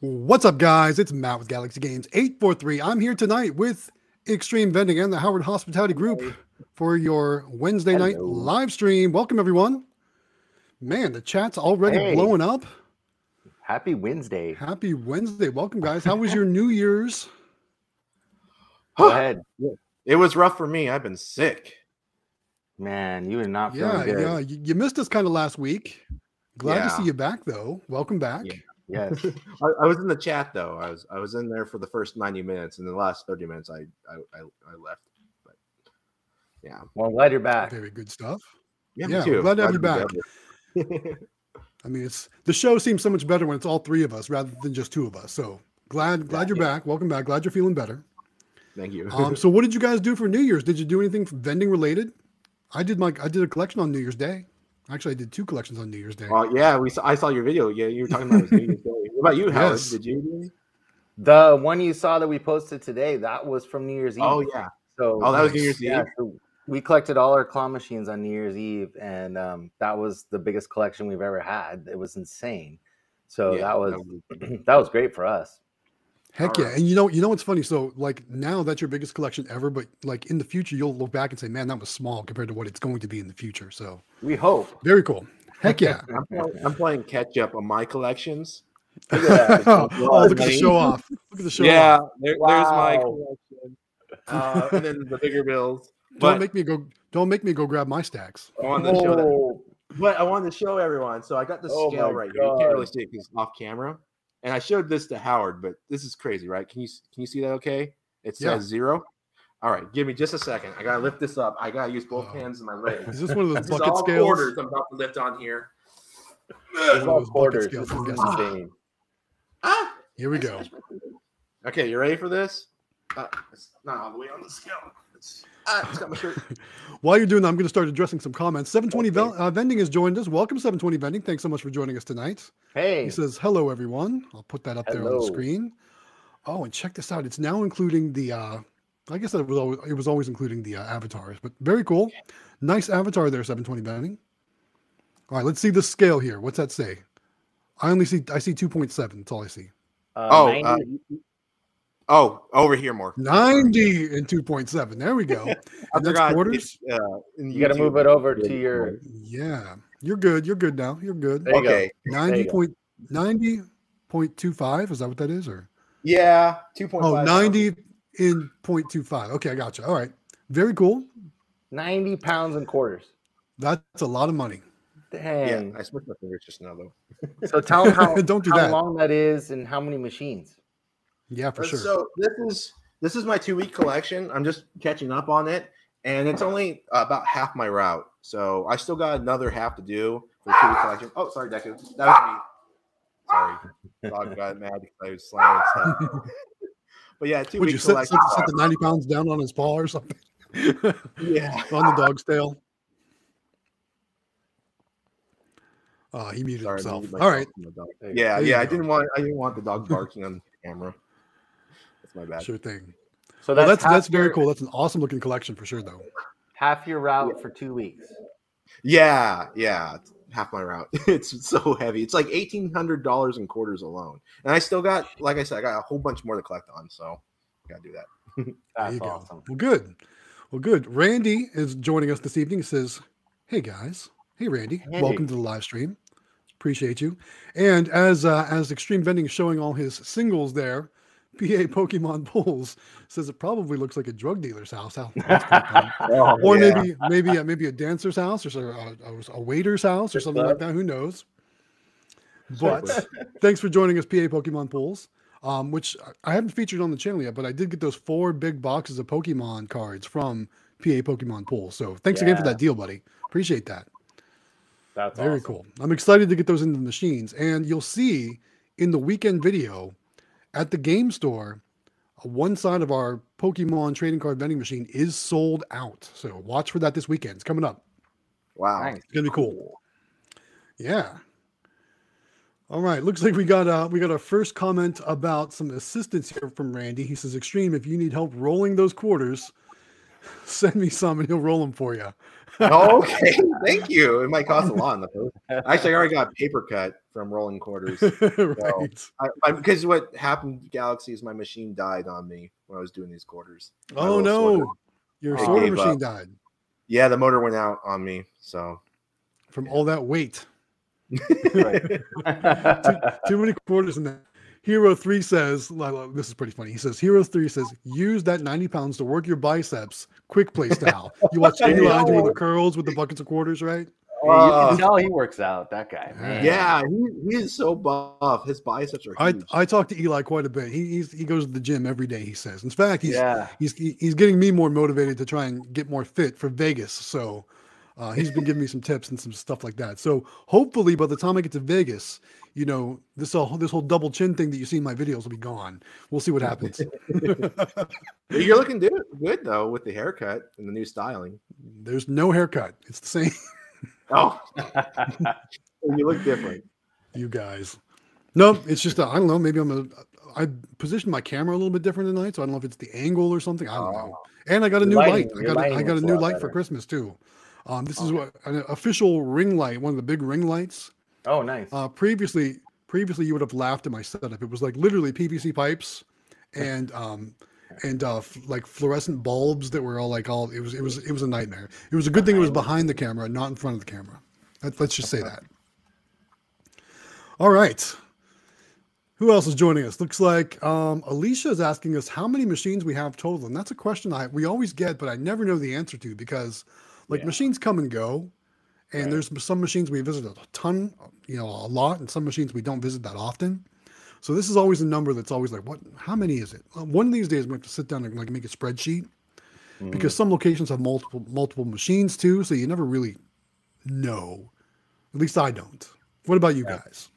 What's up, guys? It's Matt with Galaxy Games 843. I'm here tonight with Xtreme Vending and the Howard Hospitality Group for your Wednesday night live stream. Welcome, everyone. Man, the chat's already Hey. blowing up. Happy Wednesday. Happy Wednesday. Welcome, guys. How was your New Year's? Go ahead. It was rough for me. I've been sick. Man, you are not feeling Yeah, good. yeah. You, you missed us kind of last week. Glad to see you back, though. Welcome back. Yeah. Yes. I, I was in the chat though. I was I was in there for the first ninety minutes, and the last thirty minutes I I, I, I left. But yeah, Well, I'm glad you're back. Very good stuff. yeah, Yeah, me too. glad to have you back. I mean, it's the show seems so much better when it's all three of us rather than just two of us. So glad, glad you're back. Welcome back. Glad you're feeling better. Thank you. Um, so what did you guys do for New Year's? Did you do anything vending related? I did my I did a collection on New Year's Day. Actually, I did two collections on New Year's Day. Oh yeah, we saw, I saw your video. Yeah, you were talking about it was New Year's Day. What about you, Howard? Yes. Did you? do any? The one you saw that we posted today, that was from New Year's Eve. Oh yeah. So Oh, that was New. Year's yeah, Eve. so we collected all our claw machines on New Year's Eve, and um, that was the biggest collection we've ever had. It was insane. So Yeah, that was that that was great for us. Heck yeah! alright. And you know, you know what's funny? So like now that's your biggest collection ever, but like in the future, you'll look back and say, "Man, that was small compared to what it's going to be in the future." So We hope. very cool. Heck yeah! I'm playing, I'm playing catch up on my collections. Look at that. oh, look at the show off! Look at the show yeah, off! there, there's my Wow. collection. Uh, and then the bigger bills. Don't make me go! Don't make me go grab my stacks. I wanted to show that. But I wanted to show everyone. So I got the Oh scale my right here. You can't really see it because it's off camera. And I showed this to Howard, but this is crazy, right? Can you can you see that? Okay, it says Yeah. zero. All right, give me just a second. I gotta lift this up. I gotta use both Oh. hands and my legs. Is this one of those This is bucket all scales? quarters I'm about to lift on here. There's One of no those bucket quarters. scales This from is Guess. insane. Ah! Here we go. Okay, you ready for this? Uh, it's not all the way on the scale. It's, it's got my shirt. While you're doing that, I'm going to start addressing some comments. 720 Okay. Vel- uh, Vending has joined us. Welcome, 720 Vending. Thanks so much for joining us tonight. Hey, He says, hello, everyone. I'll put that up there on the screen. Oh, and check this out. It's now including the, uh, I guess it was always, it was always including the uh, avatars, but very cool. Nice avatar there, 720 Vending. All right, let's see the scale here. What's that say? I only see, I see 2.7. That's all I see. uh, Oh, 90 uh, oh, over here more. 90 and 2.7. There we go. I And forgot quarters? uh, you got to move it over to your. Yeah. You're good. You're good now. You're good. There you. Okay. There you 90 go. point, 90.25. Is that what that is? Or Yeah, two point oh, five. 90 in 0.25. Okay, I got you. All right. Very cool. 90 pounds and quarters. That's a lot of money. Yeah, I switched my fingers just now though. So tell them how, Don't do how that. long that is and how many machines. Yeah, for sure. So this is this is my two week collection. I'm just catching up on it, and it's only about half my route. So I still got another half to do for the two week collection. Oh, sorry, Deku. That was me. Sorry, dog got mad because I was slamming stuff. but yeah, two Would you set, set, set the 90 pounds down on his paw or something? yeah. on the dog's tail. Uh, he muted Sorry, himself. All right. All myself right. from the dog. There you Yeah, There yeah. I didn't want I didn't want the dog barking on camera. That's my bad. Sure thing. So Well, that's that's half very your- cool. That's an awesome looking collection for sure, though. Half your route for two weeks. Yeah, yeah, it's half my route. It's so heavy. It's like eighteen hundred dollars in quarters alone, and I still got, like I said, I got a whole bunch more to collect on. So, gotta do that. That's you go. awesome. Well, good. Well, good. Randy is joining us this evening. He says, "Hey guys, hey Randy, Randy. welcome to the live stream. Appreciate you." And as uh, as Xtreme Vending is showing all his singles there, PA Pokemon Pulls says it probably looks like a drug dealer's house. How- that's pretty funny. Oh, or Yeah. maybe maybe a, maybe a dancer's house or a, a, uh, uh, a waiter's house or something like that. Who knows? But thanks for joining us, PA Pokemon Pulls, um, which I haven't featured on the channel yet, but I did get those four big boxes of Pokemon cards from PA Pokemon Pools. So thanks again for that deal, buddy. Appreciate that. That's Very awesome. cool. I'm excited to get those into the machines. And you'll see in the weekend video at the game store, uh, one side of our Pokemon trading card vending machine is sold out. So watch for that this weekend. It's coming up. Wow. Nice. It's gonna be cool. Yeah. All right. Looks like we got uh we got our first comment about some assistance here from Randy. He says, "Extreme, if you need help rolling those quarters, send me some and he'll roll them for you." Oh, okay, thank you. It might cost a lot in the post. I actually, I already got a paper cut from rolling quarters. right. I, I, because what happened, Galaxy, is my machine died on me when I was doing these quarters. My Oh sorter. no, your sorter machine up. died Yeah, the motor went out on me. So from all that weight. Right. too, too many quarters in that. Hero three says, li- li- "This is pretty funny." He says, "Hero three says, use that ninety pounds to work your biceps, quick play style." You watch Eli doing the curls with the buckets of quarters, right? you Uh, can tell he works out. That guy, man. yeah, he, he is so buff. His biceps are I huge. I talk to Eli quite a bit. He he's, he goes to the gym every day. He says, in fact, he's yeah. he's he's getting me more motivated to try and get more fit for Vegas. So uh, he's been giving me some tips and some stuff like that. So hopefully, by the time I get to Vegas, you know this all this whole double chin thing that you see in my videos will be gone. We'll see what happens. You're looking good, good though with the haircut and the new styling. There's no haircut. It's the same. Oh, you look different. you guys. No, it's just I I don't know. Maybe I'm a I positioned my camera a little bit different tonight, so I don't know if it's the angle or something. I don't know. And I got a new lighting- light. I got a, I got a new lot light for. Christmas too. Um, this is what an official ring light, one of the big ring lights. Oh, nice. Uh, previously, previously you would have laughed at my setup. It was like literally PVC pipes and um and uh f- like fluorescent bulbs that were all like all it was it was it was a nightmare. It was a good thing it was behind the camera, not in front of the camera. Let, let's just say that. All right. Who else is joining us? Looks like um, Alicia is asking us how many machines we have total, and that's a question I we always get, but I never know the answer to because like Yeah. machines come and go, and Right. there's some machines we visit a ton, you know, a lot, and some machines we don't visit that often. So this is always a number that's always like, what? How many is it? Uh, one of these days we have to sit down and like make a spreadsheet Mhm. because some locations have multiple multiple machines too, so you never really know. At least I don't. What about you Yeah. guys?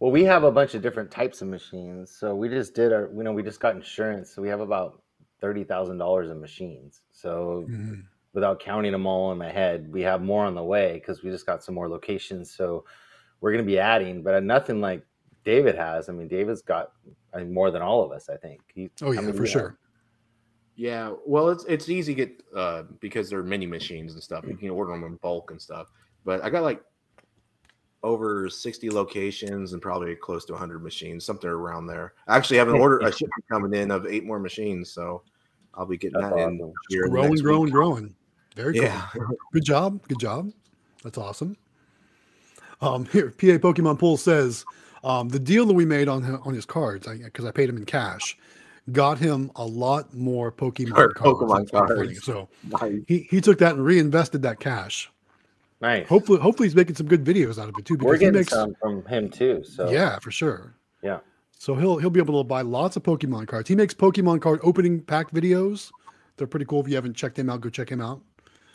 Well, we have a bunch of different types of machines. So we just did our, you know, we just got insurance. So we have about thirty thousand dollars in machines. So Mhm. Without counting them all in my head, we have more on the way because we just got some more locations. So we're going to be adding, but nothing like David has. I mean, David's got I mean, more than all of us. I think. He, Oh how yeah, many for do have? sure. Yeah, well, it's it's easy to get uh, because they're mini machines and stuff. You can order them in bulk and stuff. But I got like over sixty locations and probably close to hundred machines, something around there. I actually have an order a shipment coming in of eight more machines, so I'll be getting That's that in awesome. here. in the Growing, growing, week. growing. Very cool. Yeah, Good job. Good job. That's awesome. Um, here, PA Pokemon Pool says um, the deal that we made on on his cards, because I, paid him in cash, got him a lot more Pokemon Or cards. Pokemon That's pretty funny. cards. So Nice. he, he took that and reinvested that cash. Nice. Hopefully, hopefully he's making some good videos out of it too. we're Because he getting makes some from him too. So yeah, for sure. Yeah. So he'll he'll be able to buy lots of Pokemon cards. He makes Pokemon card opening pack videos. They're pretty cool. If you haven't checked him out, go check him out.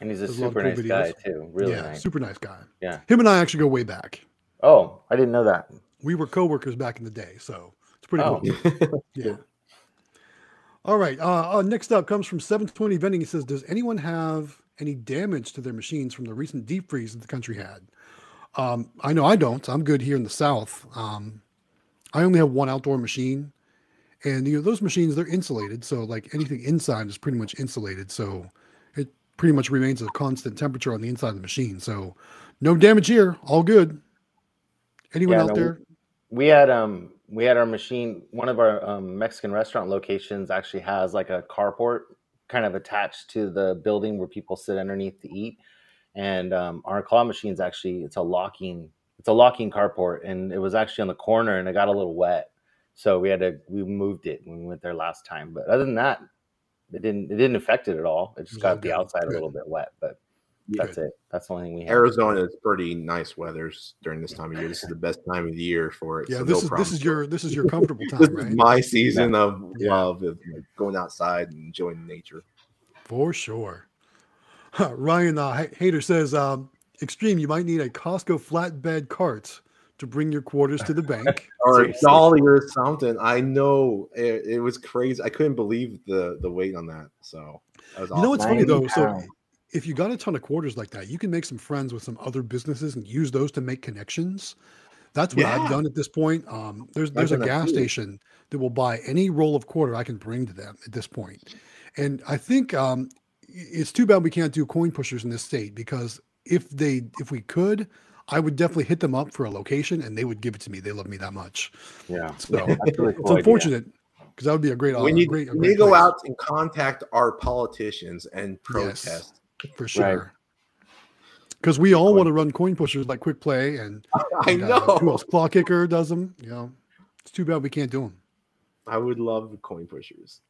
And he's a There's a super cool nice guy too. Really yeah, nice. super nice guy. Yeah. Him and I actually go way back. Oh, I didn't know that. We were coworkers back in the day, so it's pretty Oh. cool. Yeah. All right. Uh, uh, next up comes from 720 Vending. He says, "Does anyone have any damage to their machines from the recent deep freeze that the country had?" Um, I know I don't. I'm good here in the South. Um, I only have one outdoor machine, and you know those machines they're insulated, so like anything inside is pretty much insulated. So it pretty much remains a constant temperature on the inside of the machine. So no damage here. All good. Anyone Yeah, out no, there? we had um we had our machine one of our um, mexican restaurant locations actually has like a carport kind of attached to the building where people sit underneath to eat and um, our claw machine's actually it's a locking it's a locking carport and it was actually on the corner and it got a little wet so we had to we moved it when we went there last time but other than that it didn't it didn't affect it at all it just got the outside a little bit wet but that's it that's the only thing we have Arizona is pretty nice weather during this time of year. This is the best time of the year for it. Yeah, so this no is this is your this is your comfortable time. this time, is my season of love of like, going outside and enjoying nature. For sure. Ryan uh, Hater says, um, "Extreme, you might need a Costco flatbed cart to bring your quarters to the bank." or a Seriously. dolly or something. I know it, it was crazy. I couldn't believe the the weight on that. So that was You know what's funny though? So if you got a ton of quarters like that, you can make some friends with some other businesses and use those to make connections. That's what I've done at this point. Um, there's there's a gas too. station that will buy any roll of quarter I can bring to them at this point, and I think um, it's too bad we can't do coin pushers in this state because if they if we could, I would definitely hit them up for a location and they would give it to me. They love me that much. Yeah. So That's a really it's cool idea. unfortunate because that would be a great. we a great, a we great need to go place, out and contact our politicians and protest. for sure. Because we all want to run coin pushers like Quick Play and, I and, uh, know. who else? Claw Kicker does them. You know, it's too bad we can't do them. I would love coin pushers.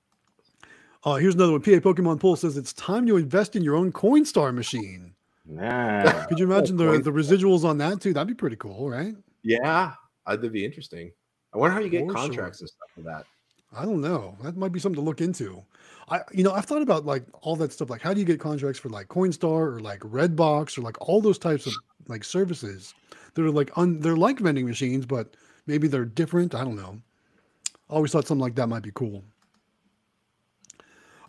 Uh, here's another one. PA Pokemon Pool says it's time to invest in your own Coinstar machine. Yeah. Could you imagine the, the residuals on that too? That'd be pretty cool, right? Yeah, that'd be interesting. I wonder how you get For sure. contracts and stuff for that. I don't know. That might be something to look into. I, you know, I've thought about like all that stuff. Like, how do you get contracts for like Coinstar or like Redbox or like all those types of like services that are like un, they're like vending machines, but maybe they're different. I don't know. I always thought something like that might be cool.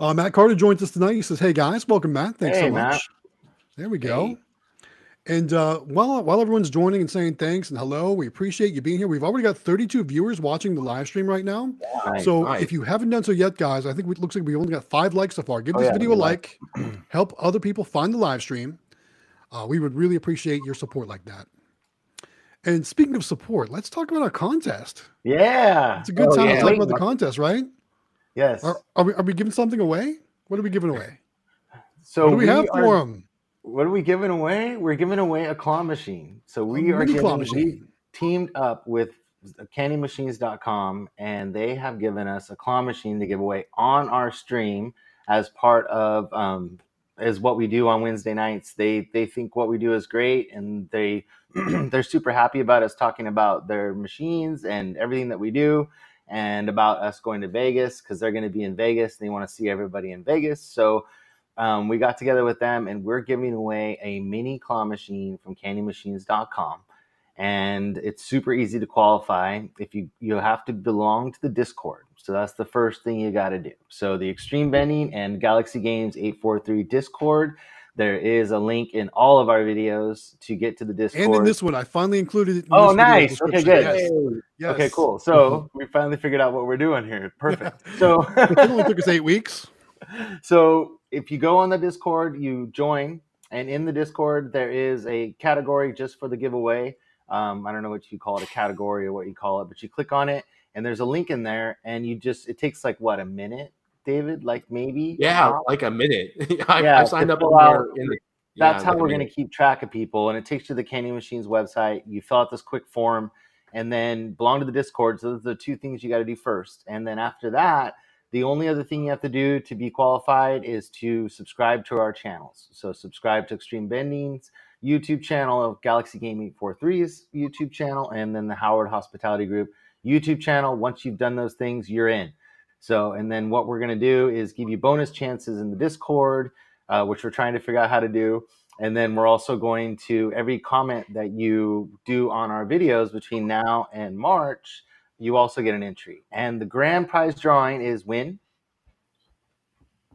Uh, Matt Carter joins us tonight. He says, "Hey guys, welcome, Matt. Thanks Hey, so much." Matt. There we go. Hey. And uh, while while everyone's joining and saying thanks and hello, we appreciate you being here. We've already got 32 viewers watching the live stream right now. So if you haven't done so yet, guys, I think it looks like we only got five likes so far. Give Oh, this yeah, video a we like, help other people find the live stream. Uh, we would really appreciate your support like that. And speaking of support, let's talk about our contest. yeah. It's a good Oh, time yeah. to talk about the contest, right? Yes. Are, are, we, are we giving something away? What are we giving away? So what do we, have are- for them? What are we giving away? We're giving away a claw machine. So we are giving, claw machine. teamed up with candymachines.com and they have given us a claw machine to give away on our stream as part of um, is what we do on Wednesday nights. They they think what we do is great and they they're super happy about us talking about their machines and everything that we do and about us going to Vegas because they're going to be in Vegas. And they want to see everybody in Vegas. So um, we got together with them and we're giving away a mini claw machine from candymachines.com and it's super easy to qualify if you you have to belong to the discord so that's the first thing you got to do so the Xtreme Vending and galaxy games 843 discord there is a link in all of our videos to get to the discord And in this one, I finally included it. In Oh, nice. Okay, good. Yes. Yes. okay cool so we finally figured out what we're doing here perfect so it only took us eight weeks. so if you go on the discord you join and in the discord there is a category just for the giveaway. Um, i don't know what you call it a category or what you call it but you click on it and there's a link in there and you just it takes like what a minute david? Like maybe? Yeah, like a minute. I, Yeah, I signed up out- the, that's yeah, how like we're going to keep track of people and it takes you to the candy machines website. You fill out this quick form and then belong to the discord. So those are the two things you got to do first. And then after that the only other thing you have to do to be qualified is to subscribe to our channels. So subscribe to Xtreme Vendings youtube channel of galaxy game 843's youtube channel and then the howard hospitality group youtube channel. Once you've done those things you're in. So and then what we're going to do is give you bonus chances in the discord uh, which we're trying to figure out how to do. And then we're also going to every comment that you do on our videos between now and March, you also get an entry. And the grand prize drawing is when?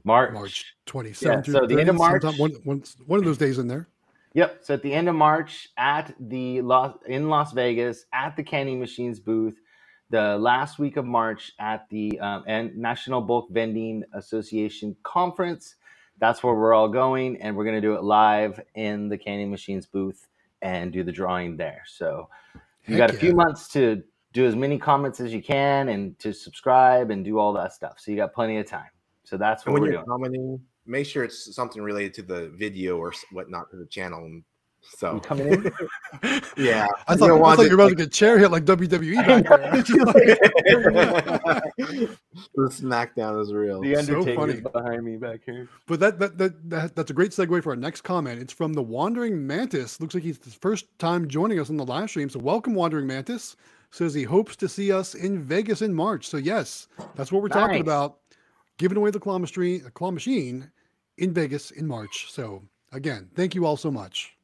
March. March 27th Yeah, so the end of March- One, one, one of those days in there. Yep. So at the end of March at the Las, in Las Vegas at the Candy Machines booth, the last week of March at the um, and National Bulk Vending Association conference. That's where we're all going, and we're going to do it live in the Candy Machines booth and do the drawing there. So you got a few yeah. months to do as many comments as you can and to subscribe and do all that stuff. So you got plenty of time. So that's what when we're you're doing. commenting, make sure it's something related to the video or whatnot to the channel. So You coming in? yeah, I thought, don't I thought you were about like- to get chair hit like WWE back there. the SmackDown is real. The So Undertaker's funny. behind me back here. But that, that that that that's a great segue for our next comment. It's from the Wandering Mantis. Looks like he's the first time joining us on the live stream. So welcome, Wandering Mantis. Says he hopes to see us in Vegas in March. So yes, that's what we're talking about. Giving away the claw machine, claw machine in Vegas in March. So again, thank you all so much.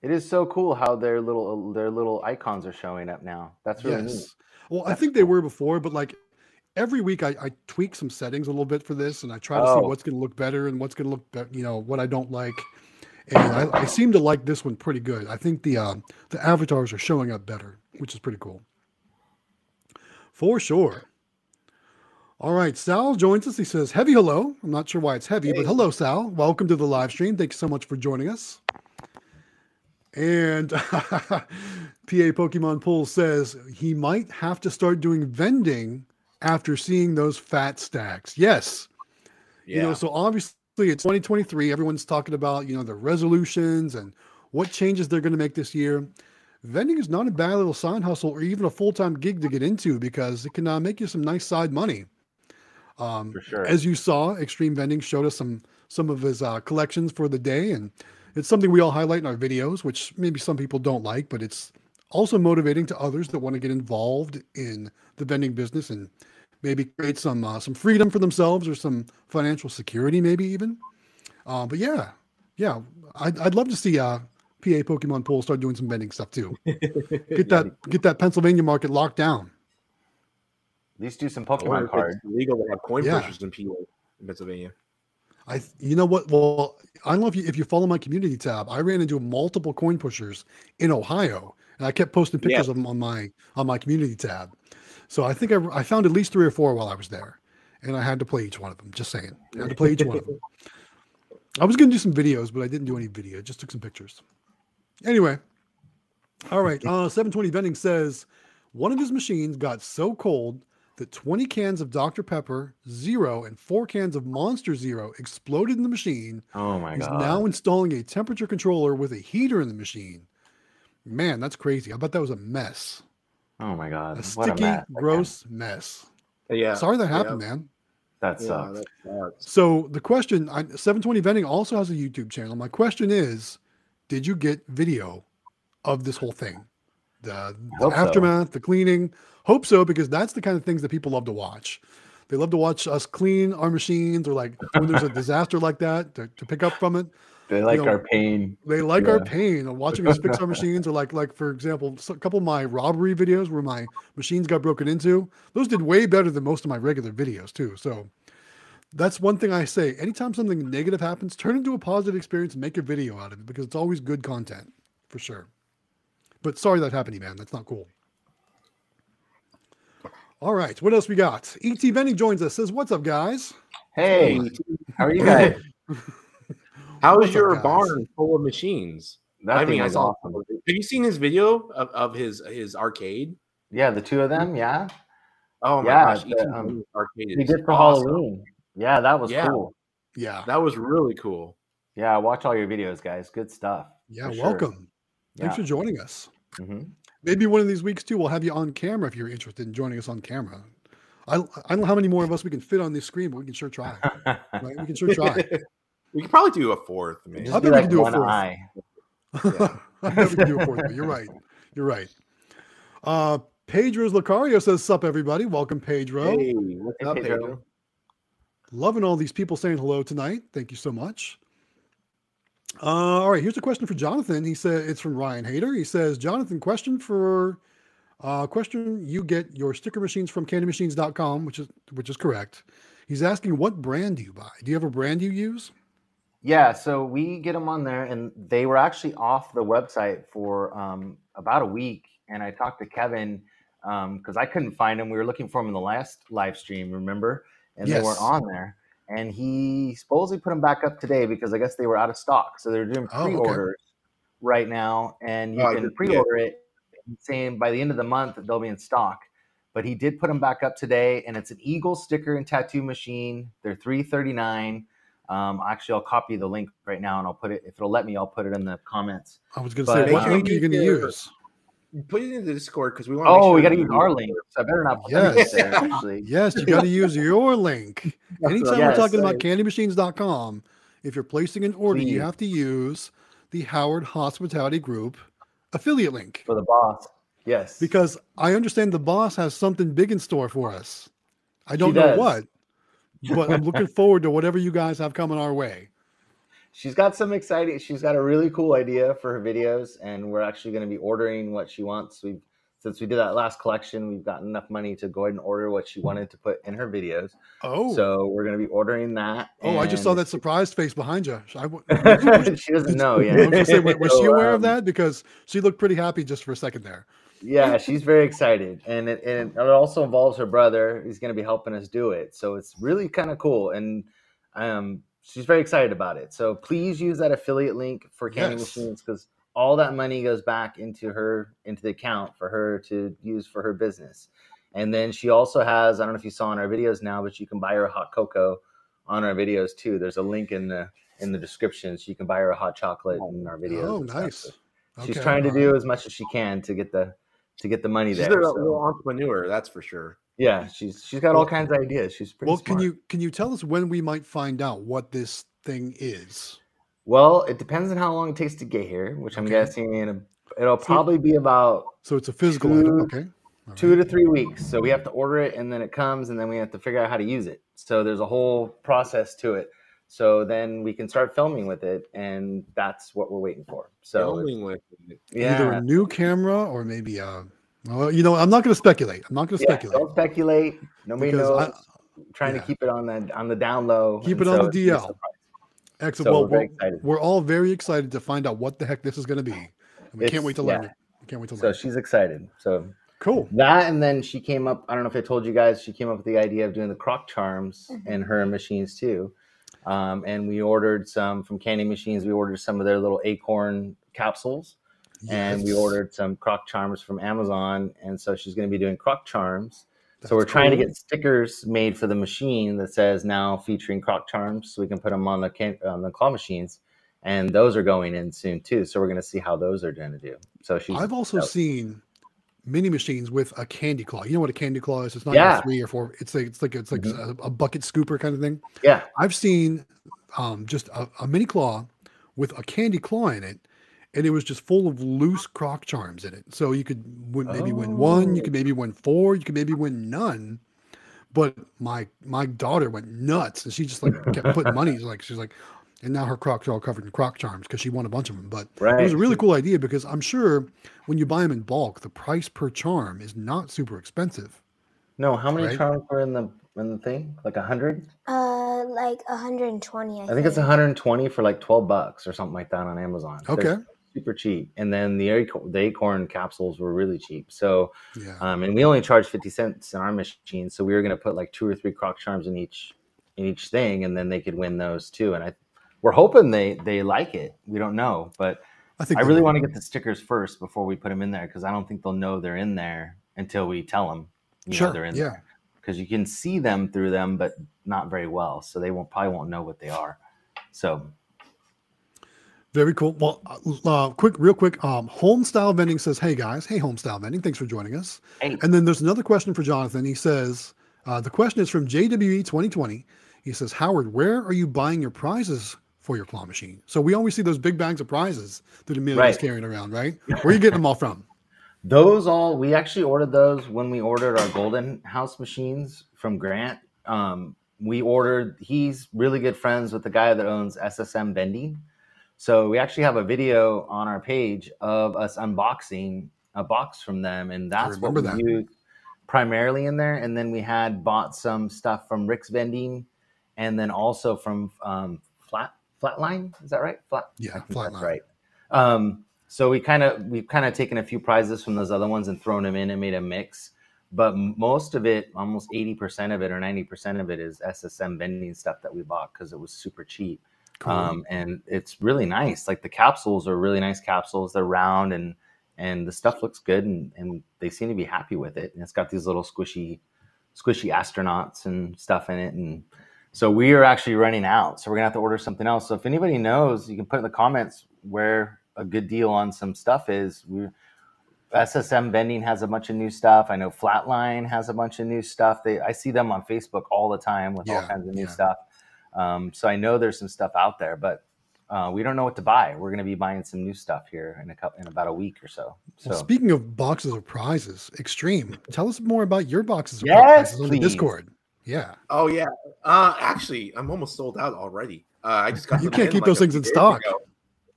It is so cool how their little their little icons are showing up now. That's really neat. yes. Well, I think they were before, but like every week I, I tweak some settings a little bit for this and I try to see Oh. what's going to look better and what's going to look, be- you know, what I don't like. And I, I seem to like this one pretty good. I think the uh, the avatars are showing up better, which is pretty cool. For sure. All right, Sal joins us. He says, "Heavy hello." I'm not sure why it's heavy, but hello, Sal. Welcome to the live stream. Thanks so much for joining us. And PA Pokemon Pool says he might have to start doing vending after seeing those fat stacks. Yes, Yeah. you know, so obviously it's 2023. Everyone's talking about, you know, the resolutions and what changes they're going to make this year. Vending is not a bad little side hustle or even a full time gig to get into because it can uh, make you some nice side money. Um, For sure. As you saw, Xtreme Vending showed us some some of his uh, collections for the day, and it's something we all highlight in our videos, which maybe some people don't like, but it's also motivating to others that want to get involved in the vending business and maybe create some uh, some freedom for themselves or some financial security, maybe even. Uh, but yeah, yeah, I'd, I'd love to see uh, PA Pokemon Pool start doing some vending stuff too. Get that get that Pennsylvania market locked down. At least do some Pokemon if cards. it's legal to have coin Yeah. pushers in PA in Pennsylvania. I, you know what? Well, I don't know if you if you follow my community tab. I ran into multiple coin pushers in Ohio, and I kept posting pictures Yeah. of them on my on my community tab. So I think I, I found at least three or four while I was there, and I had to play each one of them. Just saying, I had to play each one of them. I was going to do some videos, but I didn't do any video. Just took some pictures. Anyway, all right. Uh, 720 Vending says one of his machines got so cold that 20 cans of Dr. Pepper Zero and four cans of Monster Zero exploded in the machine. Oh my He's god. now installing a temperature controller with a heater in the machine. Man, that's crazy. I bet that was a mess. oh my god. A What sticky, mess. Okay. gross mess. Yeah. Sorry that happened, yeah. man. That Yeah, sucks. that sucks. So the question, I, 720 Vending also has a YouTube channel. My question is, did you get video of this whole thing? The, the hope so. aftermath, the cleaning. Hope so, because that's the kind of things that people love to watch. They love to watch us clean our machines or like when there's a disaster like that to, to pick up from it. They like know, our pain. They like our pain of watching us fix our machines, or like, like for example, a couple of my robbery videos where my machines got broken into. Those did way better than most of my regular videos too. So that's one thing I say. Anytime something negative happens, turn it into a positive experience and make a video out of it because it's always good content for sure. But sorry that happened, man. That's not cool. All right, what else we got? Et Benny joins us. Says, "What's up, guys?" Hey, how are you guys? how is What's up, your guys? barn full of machines? That I thing mean, I is saw. awesome. Have you seen his video of, of his his arcade? Yeah, the two of them. Yeah, Oh my Yeah, gosh, the, um, Bunny's arcade he did for awesome. Halloween. Yeah, that was Yeah. cool. Yeah, That was really cool. Yeah, watch all your videos, guys. Good stuff. yeah. for sure. Welcome. Thanks Yeah. for joining us. hmm Maybe one of these weeks too, we'll have you on camera if you're interested in joining us on camera. I, I don't know how many more of us we can fit on this screen, but we can sure try. Right? We can sure try. we could probably do a fourth, man. Just I'll do bet we can do a one fourth. eye. I bet we can do a fourth. one. You're right. You're right. Uh, Pedro's Lucario says, "Sup, everybody? Welcome, Pedro. Hey, what's Hey, up, Pedro. Pedro? Loving all these people saying hello tonight. Thank you so much." Uh, all right, here's a question for Jonathan. He said it's from Ryan Hader. He says, "Jonathan, question for uh, question. You get your sticker machines from CandyMachines.com, which is which is correct. He's asking, what brand do you buy? Do you have a brand you use? Yeah, so we get them on there, and they were actually off the website for um, about a week. And I talked to Kevin because I couldn't find them. We were looking for them in the last live stream, remember? And they weren't on there. And he supposedly put them back up today because I guess they were out of stock. So they're doing Oh, okay. pre-orders right now, and you Oh, can pre-order it, saying by the end of the month they'll be in stock. But he did put them back up today, and it's an Eagle sticker and tattoo machine. They're three thirty nine. Um, actually, I'll copy the link right now, and I'll put it. If it'll let me, I'll put it in the comments. I was going to say, what sure link are you you going to use? Put it in the Discord because we want. Oh, we got to use our link. So I better not put that Yes. there. Actually, Yes, you got to use your link. Anytime Yes. we're talking about candymachines.com, if you're placing an order, you have to use the Howard Hospitality Group affiliate link for the boss. Yes, because I understand the boss has something big in store for us. I don't know does. what, but I'm looking forward to whatever you guys have coming our way. She's got some exciting. She's got a really cool idea for her videos, and we're actually going to be ordering what she wants. We've since we did that last collection, we've gotten enough money to go ahead and order what she wanted to put in her videos. Oh, So we're going to be ordering that. oh, I just saw that surprised face behind you. I, w- she doesn't know I was say, was she aware of um, that? Because she looked pretty happy just for a second there. yeah, she's very excited, and it and it also involves her brother. He's going to be helping us do it, so it's really kind of cool, and um, she's very excited about it. So please use that affiliate link for Candy Yes. Machines because all that money goes back into her into the account for her to use for her business. And then she also has I don't know if you saw in our videos now, but you can buy her a hot cocoa on our videos too. There's a link in the in the description, so you can buy her a hot chocolate in our videos. Oh, nice. So She's Okay, trying to do as much as she can to get the to get the money She's there. a so- little entrepreneur, that's for sure. Yeah, she's she's got all kinds of ideas. She's pretty Well, can you can you tell us when we might find out what this thing is? Well, it depends on how long it takes to get here, which I'm guessing in a, it'll So- probably be about So it's a physical Two- item, okay? All two right. to three weeks. So we have to order it, and then it comes, and then we have to figure out how to use it. So there's a whole process to it. So then we can start filming with it, and that's what we're waiting for. So Filming with it. Either a new camera or maybe uh well, you know, I'm not going to speculate. I'm not going to yeah, speculate don't speculate. Nobody because knows. I, trying yeah. to keep it on the on the down low. Keep and it on the DL. excellent. So well, we're we're, we're all very excited to find out what the heck this is going to be. And we can't wait to learn yeah. it. We can't wait to learn. So learn. she's excited. So cool. That and then she came up. I don't know if I told you guys. She came up with the idea of doing the croc charms in her machines too. Um, and we ordered some from Candy Machines. We ordered some of their little acorn capsules, and we ordered some croc charms from Amazon. And so she's going to be doing croc charms. That's so we're trying to get stickers made for the machine that says now featuring croc charms, so we can put them on the can- on the claw machines. And those are going in soon too. So we're going to see how those are going to do. So she's. I've also so- seen mini machines with a candy claw. You know what a candy claw is? It's not Yeah. three or four. It's like it's like it's like a, a bucket scooper kind of thing. Yeah. I've seen um, just a, a mini claw with a candy claw in it, and it was just full of loose croc charms in it. So you could win, maybe win one, you Oh. could maybe win four, you could maybe win none. But my my daughter went nuts, and she just like kept putting money. Like she's like, and now her crocs are all covered in croc charms because she won a bunch of them. But it was a really cool idea because I'm sure when you buy them in bulk, the price per charm is not super expensive. No, how many Right? charms were in the in the thing? Like a hundred? Uh, like 120. I, I think it's 120 for like 12 bucks or something like that on Amazon. They're Okay. Super cheap. And then the acorn, the acorn capsules were really cheap. So, Yeah. um, and we only charge 50 cents in our machine. So we were going to put like two or three croc charms in each in each thing, and then they could win those too. And I, we're hoping they they like it. We don't know, but I think I really want to get the stickers first before we put them in there because I don't think they'll know they're in there until we tell them. You Sure, know, they're in yeah. there because you can see them through them, but not very well. So they won't probably won't know what they are. So Very cool. Well, uh, uh, quick, real quick. Um, Home Style Vending says, "Hey guys, hey Home Style Vending, thanks for joining us." hey, And then there's another question for Jonathan. He says, uh, "The question is from JWE 2020." He says, "Howard, where are you buying your prizes for your claw machine?" So we always see those big bags of prizes that Emelia's Right. carrying around, right? Where are you getting them all from? those all we actually ordered those when we ordered our Golden House machines from Grant. Um, we ordered. He's really good friends with the guy that owns SSM Vending. So we actually have a video on our page of us unboxing a box from them, and that's what we that. used primarily in there. And then we had bought some stuff from Rick's Vending, and then also from um, Flat Flatline. Is that right? Flat. Yeah, Flatline. that's right. Um, so we kind of we've kind of taken a few prizes from those other ones and thrown them in and made a mix. But most of it, almost eighty percent of it or ninety percent of it, is SSM vending stuff that we bought because it was super cheap. Cool. Um, and it's really nice. Like the capsules are really nice capsules. They're round and and the stuff looks good and, and they seem to be happy with it. And it's got these little squishy squishy astronauts and stuff in it. And so we are actually running out. So we're gonna have to order something else. So if anybody knows, you can put in the comments where a good deal on some stuff is. We SSM vending has a bunch of new stuff. I know Flatline has a bunch of new stuff. They I see them on Facebook all the time with all kinds of new yeah. stuff. Um, so I know there's some stuff out there, but uh, we don't know what to buy. We're going to be buying some new stuff here in a couple, in about a week or so. So well, speaking of boxes of prizes, Extreme, tell us more about your boxes of Yes, prizes on the. Discord. Yeah, Oh yeah. Uh actually, I'm almost sold out already. Uh, I just got You can't keep like, those a things in stock. ago.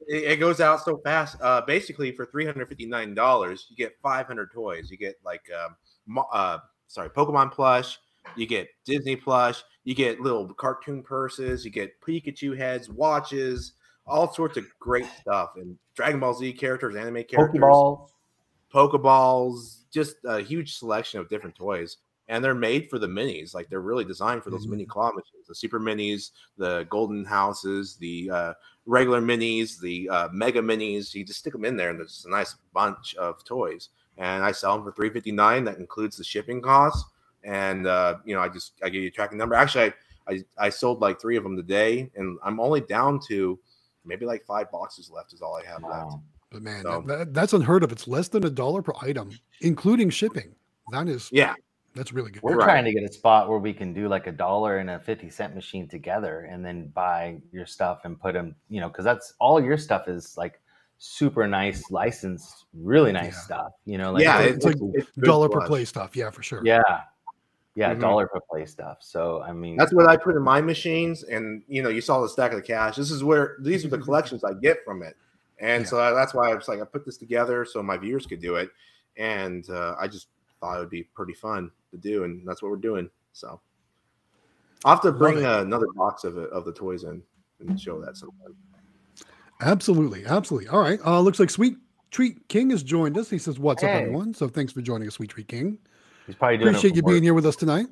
It, it goes out so fast. Uh, basically, for three hundred fifty nine dollars, you get five hundred toys. You get like um, uh, sorry, Pokemon plush. You get Disney plush. You get little cartoon purses. You get Pikachu heads, watches, all sorts of great stuff, and Dragon Ball Z characters, anime characters. Pokeball. Pokeballs, just a huge selection of different toys. And they're made for the minis. Like they're really designed for those mini Mhm. claw machines, the super minis, the golden houses, the uh, regular minis, the uh, mega minis. You just stick them in there, and there's a nice bunch of toys. And I sell them for three fifty nine. That includes the shipping costs. And uh, you know, I just I give you a tracking number. Actually, I, I I sold like three of them today, and I'm only down to maybe like five boxes left. Is all I have left. Wow. But man, So- that, that- that's unheard of. It's less than a dollar per item, including shipping. That is, Yeah, that's really good. We're Right. trying to get a spot where we can do like a dollar and a 50 cent machine together and then buy your stuff and put them, you know, because that's all your stuff is like super nice, licensed, really nice Yeah. stuff, you know, like yeah, it's it's, like it's dollar per play stuff. Yeah, for sure. yeah, yeah, Mhm. dollar per play stuff. So, I mean, That's what I put in my machines, and you know, you saw the stack of the cash. This is where these are the collections I get from it, and Yeah. so that's why I was like, I put this together so my viewers could do it, and uh, I just thought it would be pretty fun to do, and that's what we're doing. So I'll have to bring it. uh, another box of of the toys in and show that sometime. Absolutely, absolutely. All right. Uh, looks like Sweet Treat King has joined us. He says, "What's up, everyone?" So thanks for joining us, Sweet Treat King. He's probably doing Appreciate you being here with us tonight.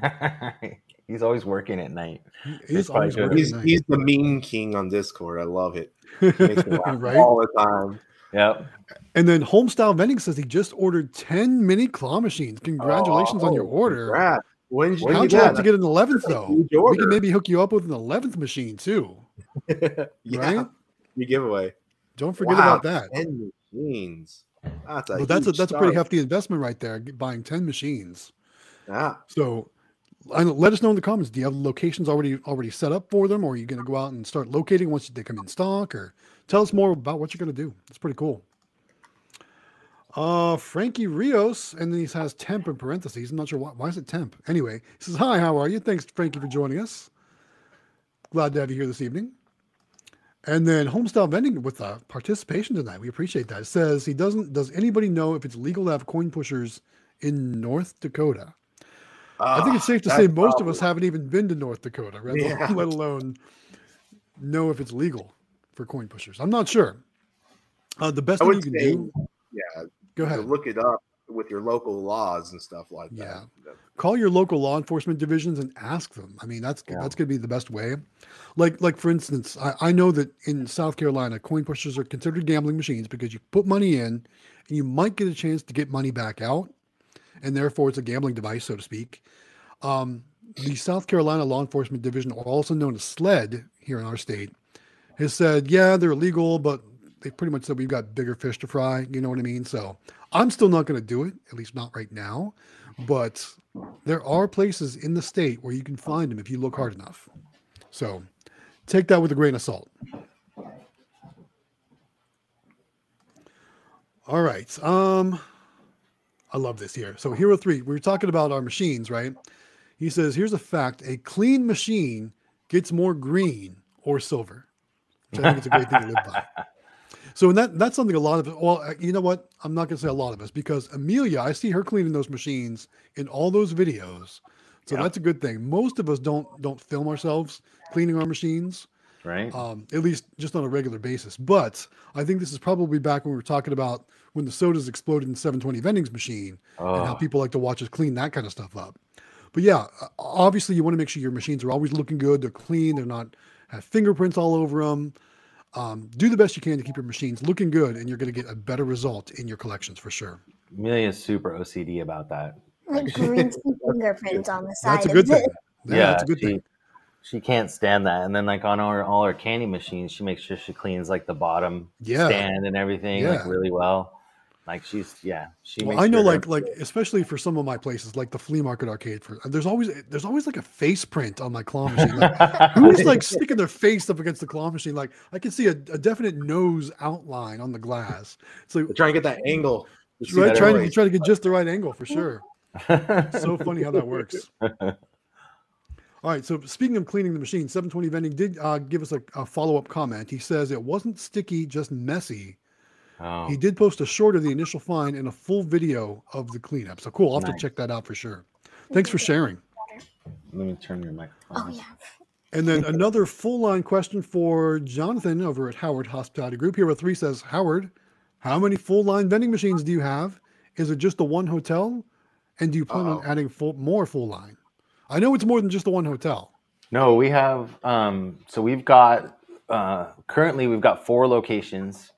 he's always working at night. He's always working He's tonight. he's the mean king on Discord. I love it. He makes right. all the time. Yep. And then Homestyle Vending says he just ordered ten mini claw machines. Congratulations on your Oh, order. congrats. When did you Where'd How'd you like to get an eleventh though? We can maybe hook you up with an eleventh machine too. yeah, right? your giveaway. Don't forget Wow, about that. Ten machines. That's a But that's a that's a pretty hefty investment right there, buying ten machines. Yeah. So let us know in the comments. Do you have locations already already set up for them, or are you going to go out and start locating once they come in stock? Or tell us more about what you're going to do. It's pretty cool. Uh, Frankie Rios, and then he has temp in parentheses. I'm not sure why. Why is it temp? Anyway, he says, "Hi, how are you? Thanks, Frankie, for joining us. Glad to have you here this evening." And then Homestyle Vending with uh, participation tonight. We appreciate that. It says he doesn't. Does anybody know if it's legal to have coin pushers in North Dakota? I think it's safe to Ah, say most of us haven't even been to North Dakota, right? Yeah. let alone know if it's legal for coin pushers. I'm not sure. Uh, the best I thing you can say, do, yeah, go to ahead. look it up with your local laws and stuff like Yeah. that. Call your local law enforcement divisions and ask them. I mean, that's Yeah. that's going to be the best way. Like like for instance, I, I know that in South Carolina, coin pushers are considered gambling machines because you put money in and you might get a chance to get money back out, and therefore it's a gambling device, so to speak. Um, the South Carolina Law Enforcement Division, also known as SLED here in our state, has said, yeah, they're illegal, but they pretty much said we've got bigger fish to fry. You know what I mean? So I'm still not going to do it, at least not right now. But there are places in the state where you can find them if you look hard enough. So take that with a grain of salt. All right. Um, I love this here. So Hero 3, we were talking about our machines, right? He says, here's a fact. A clean machine gets more green or silver. Which I think it's a great thing to live by. So and that that's something a lot of us. Well, uh, you know what? I'm not going to say a lot of us because Emelia, I see her cleaning those machines in all those videos. So Yeah. that's a good thing. Most of us don't don't film ourselves cleaning our machines, Right. um, at least just on a regular basis. But I think this is probably back when we were talking about when the sodas exploded in 720 vending's machine and how Oh, people like to watch us clean that kind of stuff up. But yeah, obviously you want to make sure your machines are always looking good. They're clean. They're not have fingerprints all over them. Um, do the best you can to keep your machines looking good, and you're going to get a better result in your collections for sure. Emelia's super OCD about that. Like greasy fingerprints on the side. That's a of good it. thing. Yeah, that's a good she, thing. She can't stand that. And then like on our all our candy machines, she makes sure she cleans like the bottom Yeah. stand and everything like really well. Like she's yeah, she Well, makes I know, sure like, like especially for some of my places, like the flea market arcade. For there's always there's always like a face print on my claw machine. Like, who's like sticking their face up against the claw machine? Like I can see a, a definite nose outline on the glass. So like They're trying to get that angle. to right, that trying to everybody- try to get just the right angle for sure. so funny how that works. All right. So speaking of cleaning the machine, 720 vending did uh, give us a, a follow up comment. He says it wasn't sticky, just messy. Oh, He did post a short of the initial find and a full video of the cleanup. So cool. I'll have Nice. to check that out for sure. Thanks for sharing. let me turn your microphone. Oh yeah. And then another full line question for Jonathan over at Howard Hospitality Group. Hero 3 says, Howard, How many full line vending machines do you have? Is it just the one hotel? And do you plan Uh-oh. on adding full, more full line? I know it's more than just the one hotel. No, we have. Um, so we've got uh, currently we've got four locations,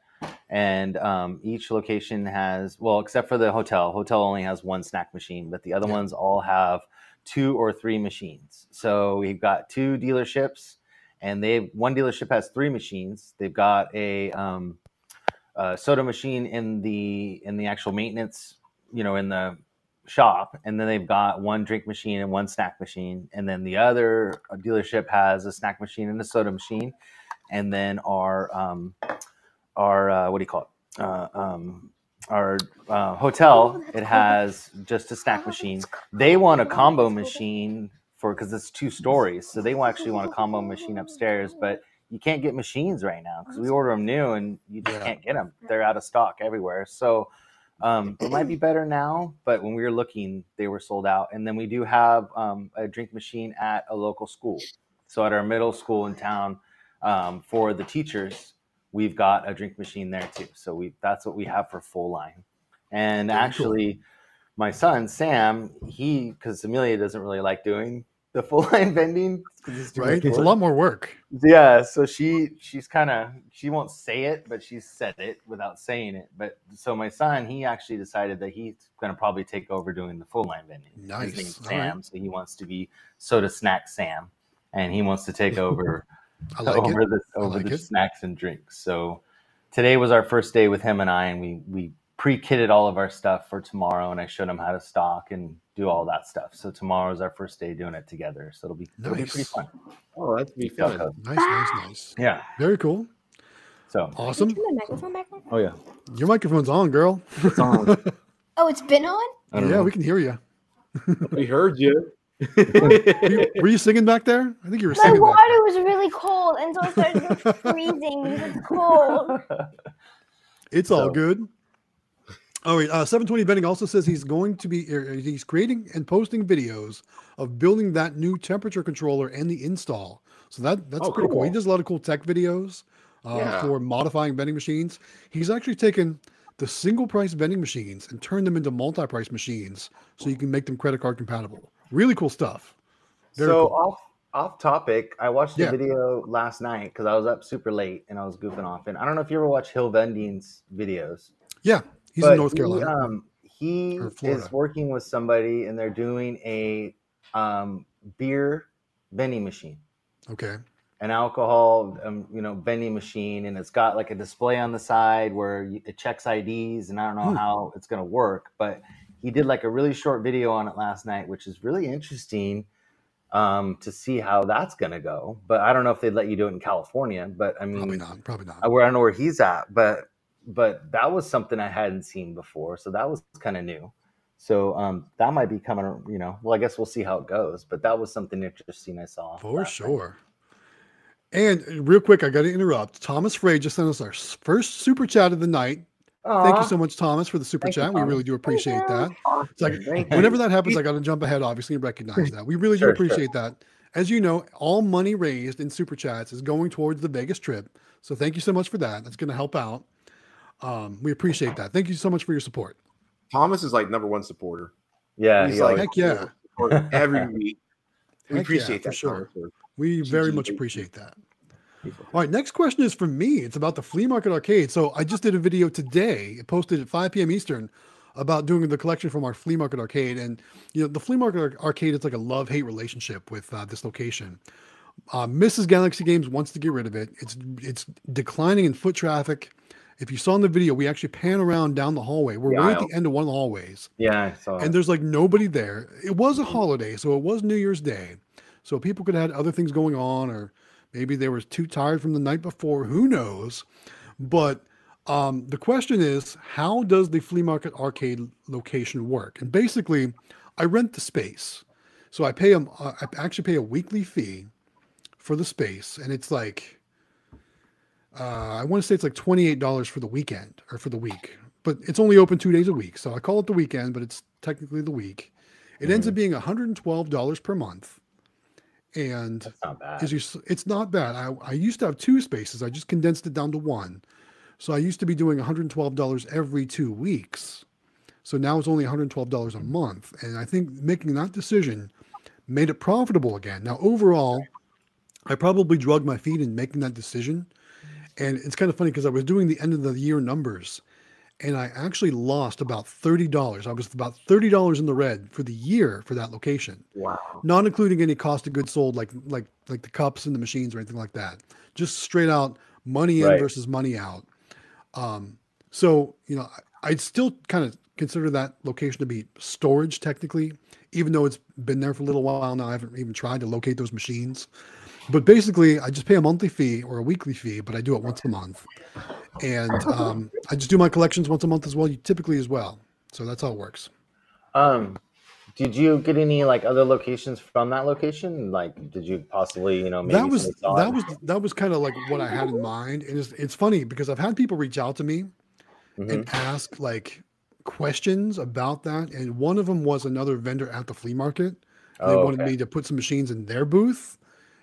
and um, each location has well, except for the hotel. Hotel only has one snack machine, but the other Yeah. ones all have two or three machines. So we've got two dealerships, and they one dealership has three machines. They've got a, um, a soda machine in the in the actual maintenance, you know, in the shop and then they've got one drink machine and one snack machine and then the other dealership has a snack machine and a soda machine and then our um our uh, what do you call it? Uh, um our uh, hotel it has just a snack machine. they want a combo machine for because it's two stories so they actually want a combo machine upstairs but you can't get machines right now because we order them new and you just Yeah. can't get them they're out of stock everywhere so um, it might be better now, but when we were looking, they were sold out. And then we do have um, a drink machine at a local school. So at our middle school in town, um, for the teachers, we've got a drink machine there too. So we that's what we have for full line. And Very cool. actually, my son Sam, he because Emelia doesn't really like doing the full line vending it's Right? It's a lot more work. Yeah, so she she's kind of she won't say it, but she's said it without saying it. But so my son, he actually decided that he's going to probably take over doing the full line vending. Nice. His name's All Sam, so he wants to be soda snack Sam, and he wants to take over I like over it. the over like the it. snacks and drinks. So today was our first day with him and I, and we we pre-kitted all of our stuff for tomorrow, and I showed him how to stock and do all that stuff. So tomorrow is our first day doing it together. So it'll be it'll be pretty fun. Oh, that'd be Yeah. fun. Nice, nice, nice. Yeah. Very cool. So Awesome. Turn my microphone back on? oh yeah. Your microphone's on, girl. It's on. Oh, it's been on? Yeah, know. we can hear you. we heard you. Were, you. were you singing back there? I think you were My singing back water was really cold, and so I started freezing because it's cold. It's all good. All right. Uh, 720 Vending also says he's going to be, er, he's creating and posting videos of building that new temperature controller and the install. So that that's Oh, pretty cool. He does a lot of cool tech videos uh, Yeah. for modifying vending machines. He's actually taken the single price vending machines and turned them into multi price machines so you can make them credit card compatible. Really cool stuff. Very so cool. off off topic, I watched a Yeah. video last night because I was up super late and I was goofing off. And I don't know if you ever watch Hill Vending's videos. Yeah. He's in North he, Carolina. um, he is working with somebody and they're doing a um, beer vending machine. okay. an alcohol um, you know vending machine and it's got like a display on the side where you, it checks IDs and I don't know Hmm. how it's going to work but he did like a really short video on it last night which is really interesting um, to see how that's going to go but I don't know if they'd let you do it in California but I mean Probably not. Probably not. I, where I don't know where he's at but but that was something I hadn't seen before so that was kind of new so um, that might be coming you know well I guess we'll see how it goes but that was something interesting I saw For last night. sure. And uh, real quick, I got to interrupt. Thomas Frey just sent us our first super chat of the night. Thank you so much, Thomas, for the super Thank you, chat. We really do appreciate that. It's like Thank you. whenever that happens, I got to jump ahead, obviously, and recognize that. We really Sure, do sure. appreciate that. As you know, all money raised in super chats is going towards the Vegas trip. So thank you so much for that. That's going to help out. Um, we appreciate that. Thank you so much for your support. Thomas is like number one supporter. Yeah, He's he like Heck yeah. every week. We Heck yeah, appreciate for that. sure. Thomas. We very much appreciate that. All right, next question is from me. It's about the flea market arcade. So I just did a video today, posted at 5 p.m. Eastern, about doing the collection from our flea market arcade. And you know, the flea market Ar- arcade is like a love-hate relationship with uh, this location. Uh, Mrs. Galaxy Games wants to get rid of it. It's it's declining in foot traffic. If you saw in the video, we actually pan around down the hallway. We're The right at the end of one of the hallways Yeah, I saw and it. there's like nobody there. It was a holiday, so it was New Year's Day, so people could have had other things going on, or maybe they were too tired from the night before. Who knows? But um, the question is, how does the flea market arcade location work? And basically, I rent the space, so I pay them. I actually pay a weekly fee for the space, and it's like. Uh, I want to say it's like twenty-eight dollars for the weekend or for the week, but it's only open two days a week. So I call it the weekend, but it's technically the week. It ends up being one hundred and twelve dollars per month, and not bad. as you, it's not bad. I, I used to have two spaces. I just condensed it down to one. So I used to be doing $112 every two weeks. So now it's only $112 a month. And I think making that decision made it profitable again. Now, overall, I probably drugged my feet in making that decision. And it's kind of funny because I was doing the end of the year numbers and I actually lost about $30. I was about $30 in the red for the year for that location, Wow. not including any cost of goods sold like like like the cups and the machines or anything like that. Just straight out money in Right. versus money out. Um, so, you know, I- I'd still kind of consider that location to be storage technically, even though it's been there for a little while now. I haven't even tried to locate those machines. But basically, I just pay a monthly fee or a weekly fee, but I do it once a month. And um, I just do my collections once a month as well, typically as well. So that's how it works. Um, did you get any like other locations from that location? Like, did you possibly, you know, that was that was that was kind of like what I had in mind. And it's, it's funny because I've had people reach out to me Mhm. and ask like questions about that. And one of them was another vendor at the flea market. They Oh, wanted okay. me to put some machines in their booth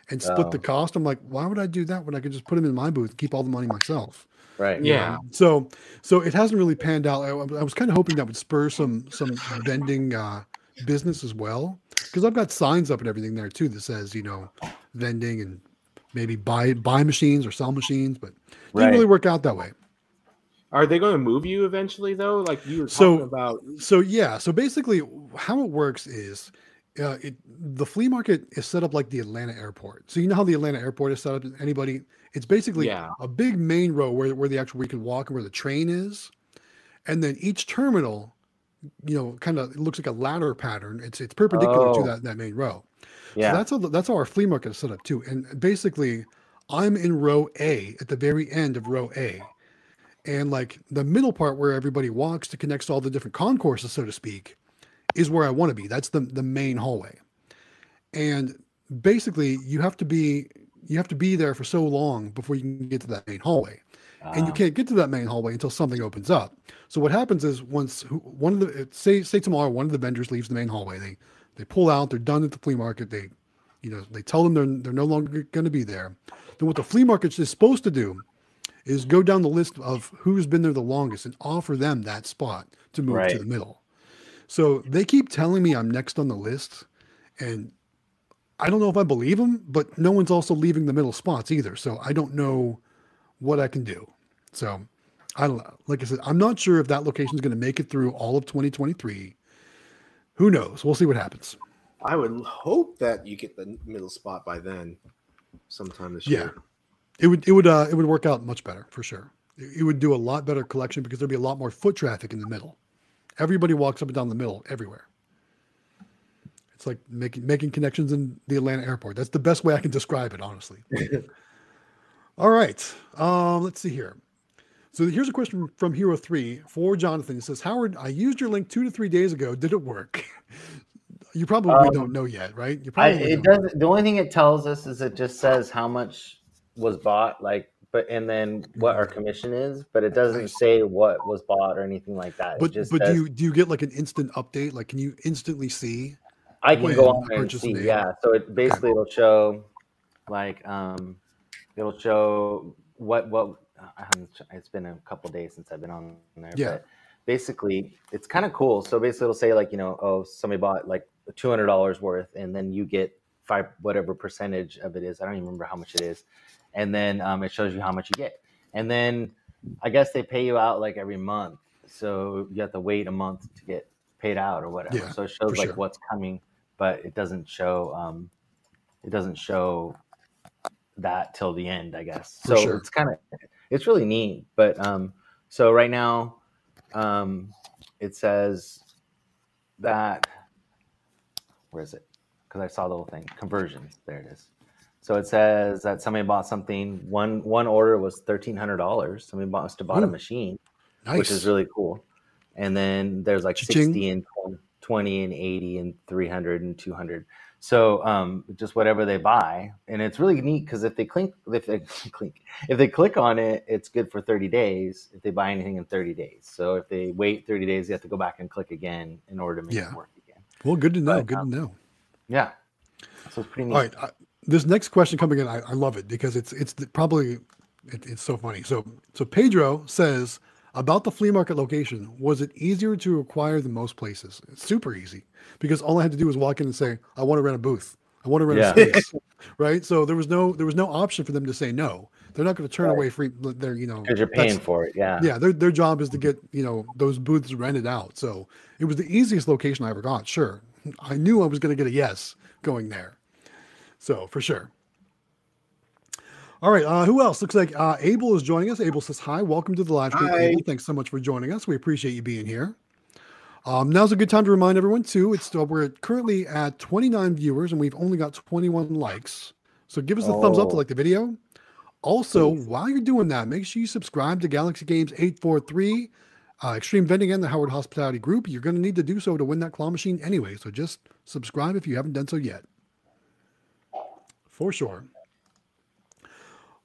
and split the Oh. cost. I'm like, why would I do that when I could just put them in my booth and keep all the money myself? right. Yeah. So, so it hasn't really panned out. I, I was kind of hoping that would spur some some vending uh, business as well, because I've got signs up and everything there too that says you know vending and maybe buy buy machines or sell machines, but didn't Right. really work out that way. Are they going to move you eventually though? Like you were So- talking about. So yeah, so basically how it works is. Uh, it, the flea market is set up like the Atlanta airport. So you know how the Atlanta airport is set up. Anybody, it's basically Yeah. a big main row where, where the actual you can walk and where the train is, and then each terminal, you know, kind of looks like a ladder pattern. It's it's perpendicular to Oh. that that main row. Yeah. So that's how that's how our flea market is set up too. And basically, I'm in row A at the very end of row A, and like the middle part where everybody walks to connect to all the different concourses, so to speak, is where I want to be. That's the the main hallway, and basically you have to be you have to be there for so long before you can get to that main hallway and you Ah, can't get to that main hallway until something opens up. So what happens is once one of the say say tomorrow one of the vendors leaves the main hallway, they they pull out, they're done at the flea market, they you know they tell them they're they're no longer going to be there. Then what the flea market is supposed to do is go down the list of who's been there the longest and offer them that spot to move to the middle. So they keep telling me I'm next on the list, and I don't know if I believe them, but no one's also leaving the middle spots either. So I don't know what I can do. So I don't know. Like I said, I'm not sure if that location is going to make it through all of 2023. Who knows? We'll see what happens. I would hope that you get the middle spot by then, sometime this Yeah. year. It would it would uh, it would work out much better for sure. It, it would do a lot better collection because there'd be a lot more foot traffic in the middle. Everybody walks up and down the middle everywhere. It's like making making connections in the Atlanta airport. That's the best way I can describe it, honestly. All right. Um, let's see here. So here's a question from Hero 3 for Jonathan. It says, Howard, I used your link two to three days ago. Did it work? you probably Um, don't know yet, right? You I, probably it don't. does. The only thing it tells us is it just says how much was bought, like, but and then what our commission is, but it doesn't say what was bought or anything like that. But but says, do you do you get like an instant update? Like, can you instantly see? I can go on there and see. made? Yeah. So it basically it'll show, like, um, it'll show what what. I haven't, it's been a couple days since I've been on there. Yeah. But basically, it's kind of cool. So basically, it'll say like you know, oh, somebody bought like two hundred dollars worth, and then you get five whatever percentage of it is. I don't even remember how much it is, and then um, it shows you how much you get, and then I guess they pay you out like every month, so you have to wait a month to get paid out or whatever. Yeah, so it shows like sure. what's coming, but it doesn't show. Um, it doesn't show that till the end, I guess. For So sure. it's kind of it's really neat. But um, so right now, um, it says that where is it? Because I saw the little thing conversions. There it is. So it says that somebody bought something. One one order was thirteen hundred dollars. Somebody bought, to bought a machine, Nice. which is really cool. And then there's like Cha-ching. 60 and 20, 20 and 80 and 300 and 200. So um, just whatever they buy, and it's really neat because if they click, if they click, if they click on it, it's good for 30 days. If they buy anything in 30 days, so if they wait 30 days, they have to go back and click again in order to make Yeah. it work again. well, good to know. but, Good um, to know. Yeah, so it's pretty neat. All right. I, this next question coming in, I, I love it because it's it's probably It, it's so funny. So so Pedro says about the flea market location. Was it easier to acquire than most places? It's super easy because all I had to do was walk in and say, "I want to rent a booth. I want to rent Yeah. a space." right. So there was no there was no option for them to say no. They're not going to turn Right. away free. Their you know Because you're paying for it. Yeah. yeah their, their job is to get you know those booths rented out so it was the easiest location i ever got sure i knew i was going to get a yes going there so for sure all right uh who else looks like uh abel is joining us abel says hi welcome to the live stream abel thanks so much for joining us we appreciate you being here um, now's a good time to remind everyone too. It's uh, we're currently at 29 viewers and we've only got 21 likes. So give us a thumbs up to Oh. like the video. Also, while you're doing that, make sure you subscribe to Galaxy Games 843, uh, Xtreme Vending, and the Howard Hospitality Group. You're going to need to do so to win that claw machine anyway. So just subscribe if you haven't done so yet. For sure.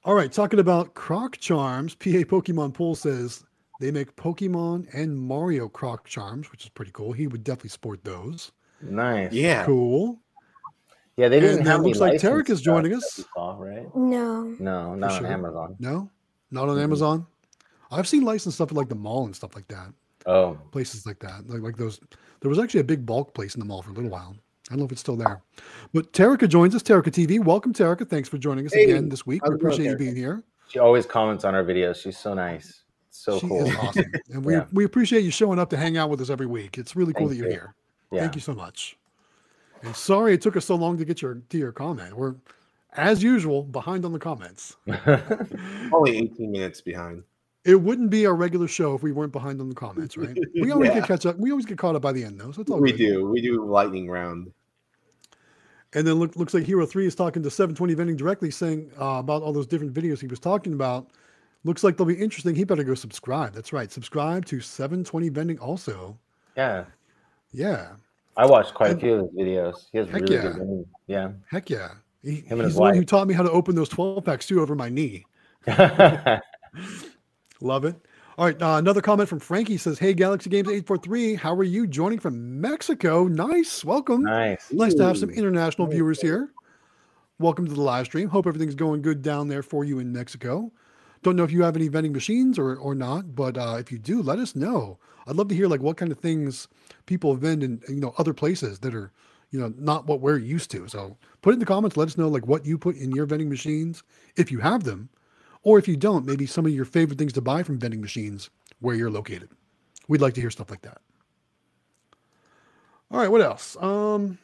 All right, talking about Croc Charms, PA Pokemon Pulls says they make Pokemon and Mario Croc Charms, which is pretty cool. He would definitely sport those. Nice. Yeah. Cool. Yeah, they didn't And, have any looks like Tarek is joining us. we saw, right? No. No, not sure. on Amazon. No, not on Mhm. Amazon. I've seen licensed stuff at like the mall and stuff like that. Oh, places like that. Like like those. There was actually a big bulk place in the mall for a little while. I don't know if it's still there. But Terica joins us. Terica TV. Welcome, Terica. Thanks for joining us Hey, again this week. how's We appreciate you being here. she always comments on our videos. She's so nice. So she cool. is awesome. And we, Yeah. we appreciate you showing up to hang out with us every week. It's really cool Thank that you're you. here. Yeah. Thank you so much. And sorry it took us so long to get your to your comment. We're as usual behind on the comments. Only 18 minutes behind. It wouldn't be our regular show if we weren't behind on the comments, right? We always Yeah. get catch up. We always get caught up by the end though. So it's all We good. do. We do lightning round. And then look, looks like Hero 3 is talking to 720 Vending directly saying uh, about all those different videos he was talking about. Looks like they'll be interesting. He better go subscribe. That's right. Subscribe to 720 Vending also. yeah. Yeah. I watched quite a few of his videos. He has Heck really yeah. good videos. Yeah. Heck yeah. He, Him and he's his the one who taught me how to open those 12 packs too over my knee. Love it. All right. Uh, another comment from Frankie says, Hey, Galaxy Games 843, how are you joining from Mexico? Nice. Welcome. nice. Nice to have some international Very viewers here. Welcome to the live stream. Hope everything's going good down there for you in Mexico. Don't know if you have any vending machines or or not, but uh, if you do, let us know. I'd love to hear like what kind of things people vend in you know other places that are you know not what we're used to. So put it in the comments. Let us know like what you put in your vending machines if you have them, or if you don't, maybe some of your favorite things to buy from vending machines where you're located. We'd like to hear stuff like that. All right, what else? Um,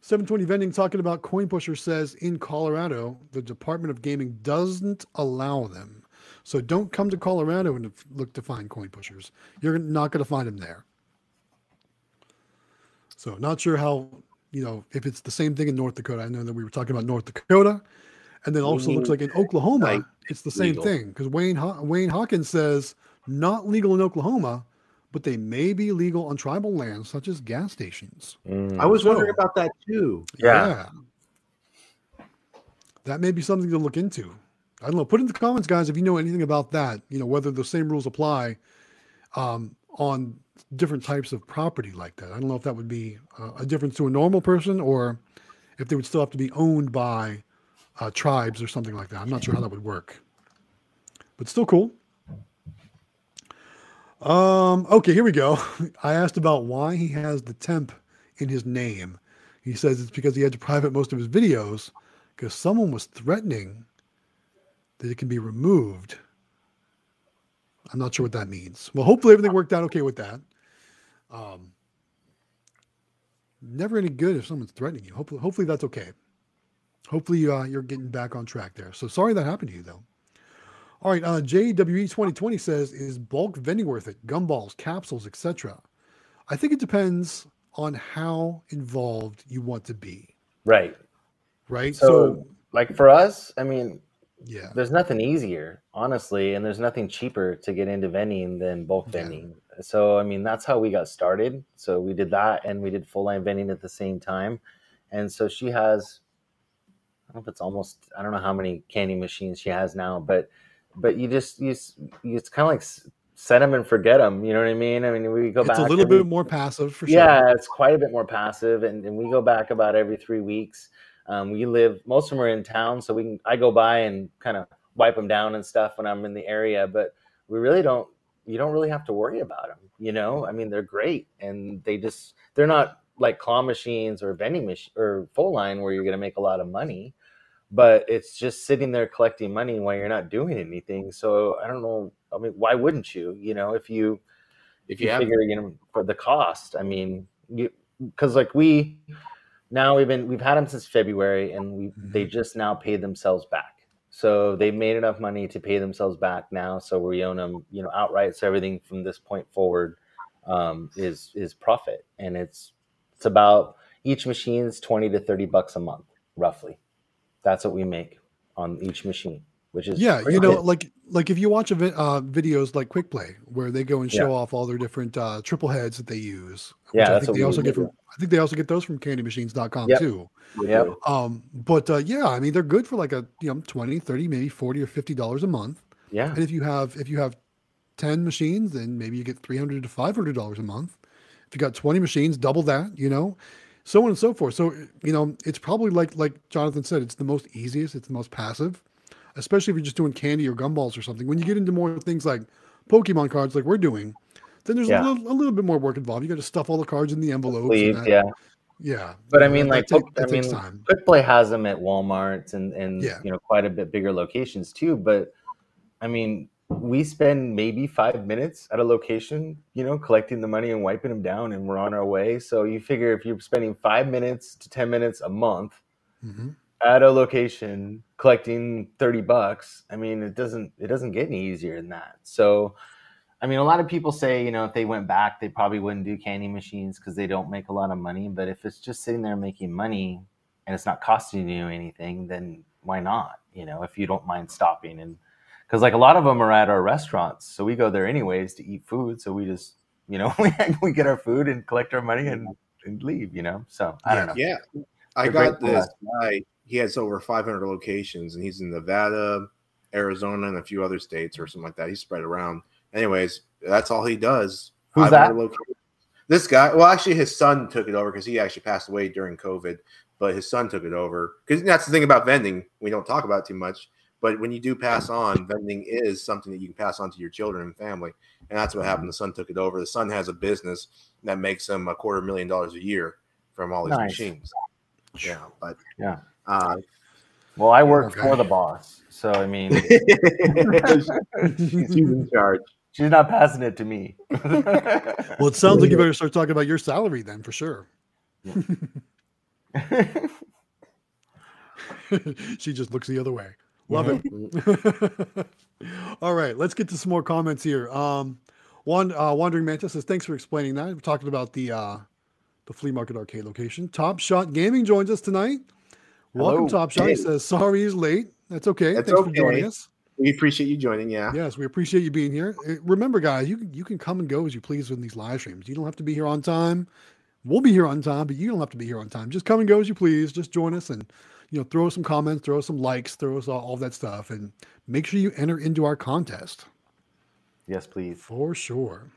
720 Vending talking about Coin Pusher says in Colorado, the Department of Gaming doesn't allow them. So don't come to Colorado and look to find coin pushers. You're not going to find them there. So not sure how, you know, if it's the same thing in North Dakota. I know that we were talking about North Dakota. And then also looks like in Oklahoma, it's the same legal. thing because Wayne Haw- Wayne Hawkins says not legal in Oklahoma, but they may be legal on tribal lands such as gas stations. Mm. I was So- wondering about that too. yeah. That may be something to look into. I don't know. Put in the comments, guys, if you know anything about that. You know whether the same rules apply um, on different types of property like that. I don't know if that would be uh, a difference to a normal person or if they would still have to be owned by uh, tribes or something like that. I'm not sure how that would work, but still cool. Um, okay, here we go. I asked about why he has the temp in his name. He says it's because he had to private most of his videos because someone was threatening that it can be removed. I'm not sure what that means. Well, hopefully everything worked out okay with that. Um, never any good if someone's threatening you. Hopefully, hopefully that's okay. Hopefully uh, you're getting back on track there. So sorry that happened to you though. All right, uh, JWE 2020 says, is bulk vending worth it? Gumballs, capsules, etc. I think it depends on how involved you want to be, Right. right? So, like for us, I mean, yeah, there's nothing easier, honestly, and there's nothing cheaper to get into vending than bulk Yeah. vending. So, I mean, that's how we got started. So, we did that and we did full line vending at the same time. And so, she has, I don't know if it's almost, I don't know how many candy machines she has now, but, but you just, you, you it's kind of like set them and forget them. You know what I mean? I mean, we go it's back. It's a little bit more passive for sure. yeah, it's quite a bit more passive, and, and we go back about every three weeks. Um, we live most of them are in town, so we can I go by and kind of wipe them down and stuff when I'm in the area, but we really don't. You don't really have to worry about them. You know, I mean, they're great, and they just they're not like claw machines or vending machine or full line where you're going to make a lot of money but it's just sitting there collecting money while you're not doing anything. So i don't know i mean why wouldn't you you know if you if you, you figure you know for the cost i mean because like we now we've been we've had them since february and we they just now paid themselves back. So they made enough money to pay themselves back now so we own them you know outright. So everything from this point forward um, is is profit and it's it's about each machine's 20 to 30 bucks a month roughly that's what we make on each machine which is Yeah, you know, good. like like if you watch a vi- uh, videos like Quick Play where they go and Yeah. show off all their different uh, triple heads that they use. Yeah, I think they also do. get from. I think they also get those from CandyMachines.com Yep. too. Yeah. Um, but uh, yeah, I mean they're good for like a you know 20, 30, maybe 40 or 50 dollars a month. yeah And if you have if you have 10 machines, then maybe you get 300 to 500 dollars a month. If you got 20 machines, double that, you know, so on and so forth. So, you know, it's probably like like Jonathan said, it's the most easiest, it's the most passive, especially if you're just doing candy or gumballs or something. When you get into more things like Pokemon cards like we're doing, then there's Yeah. a, little, a little bit more work involved. You got to stuff all the cards in the envelopes. and yeah Yeah. But I mean, like, take- I mean, time. Quick Play has them at Walmart and and Yeah. you know quite a bit bigger locations too. But I mean, we spend maybe five minutes at a location, you know, collecting the money and wiping them down, and we're on our way. So you figure if you're spending five minutes to ten minutes a month hmm at a location collecting 30 bucks i mean it doesn't it doesn't get any easier than that. So i mean a lot of people say you know if they went back they probably wouldn't do candy machines because they don't make a lot of money. But if it's just sitting there making money and it's not costing you anything then why not? You know if you don't mind stopping and because like a lot of them are at our restaurants so we go there anyways to eat food so we just you know we, we get our food and collect our money and, and leave you know so i don't know Yeah. I They're got this guy. He has over 500 locations, and he's in Nevada, Arizona, and a few other states or something like that. He's spread around. Anyways, that's all he does. Who's that? locations. This guy. Well, actually, his son took it over because he actually passed away during COVID. But his son took it over because that's the thing about vending. We don't talk about it too much. But when you do pass on, vending is something that you can pass on to your children and family. And that's what happened. The son took it over. The son has a business that makes him a quarter million dollars a year from all these Nice. machines. Yeah, but Yeah. uh, Well, I work Okay. for the boss, so I mean, she's in charge. she's not passing it to me. Well, it sounds like you better start talking about your salary then for sure. she just looks the other way. Love it. All right, let's get to some more comments here. Um, one uh, wandering mantis says, "Thanks for explaining that." We're talking about the uh, the flea market arcade location. Top Shot Gaming joins us tonight. Welcome, Top Shot. He Hey. says, "Sorry he's late. That's okay. That's Thanks for joining us." We appreciate you joining. Yeah. Yes, we appreciate you being here. Uh, Remember, guys, you can you can come and go as you please in these live streams. You don't have to be here on time. We'll be here on time, but you don't have to be here on time. Just come and go as you please. Just join us and you know throw us some comments, throw us some likes, throw us all, all that stuff, and make sure you enter into our contest yes, please. for sure.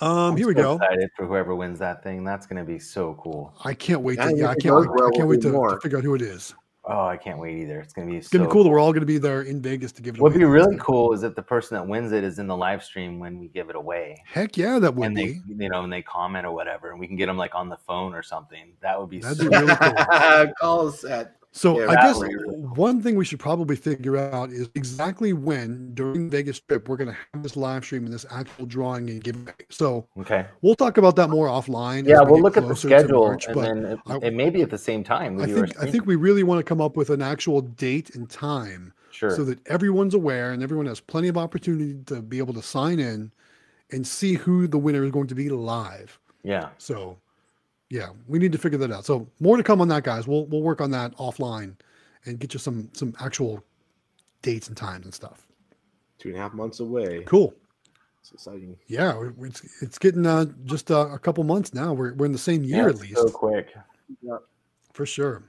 Um, I'm here we so go. Excited for whoever wins that thing. That's gonna be so cool. I can't wait. Yeah, To, yeah, I can't wait. well, I can't wait to, to figure out who it is. Oh, I can't wait either. It's gonna be It's so gonna be cool that we're all gonna be there in Vegas to give it away. What'd away. be really cool is if the person that wins it is in the live stream when we give it away. Heck yeah, that would and they, be. you know, and they comment or whatever, and we can get them like on the phone or something. That would be That'd so be really cool. Call us at So Yeah, I guess one thing we should probably figure out is exactly when during Vegas trip we're going to have this live stream and this actual drawing and giveaway. So okay. we'll talk about that more offline. Yeah, we we'll look at the schedule, March, and then it, I- it may be at the same time. I think I think we really want to come up with an actual date and time sure. so that everyone's aware and everyone has plenty of opportunity to be able to sign in and see who the winner is going to be live. yeah. So yeah, we need to figure that out. So more to come on that, guys. We'll we'll work on that offline and get you some some actual dates and times and stuff. two and a half months away. Cool. It's exciting. Yeah, it's it's getting uh, just uh, a couple months now. We're we're in the same year Yeah, at least So quick. for sure.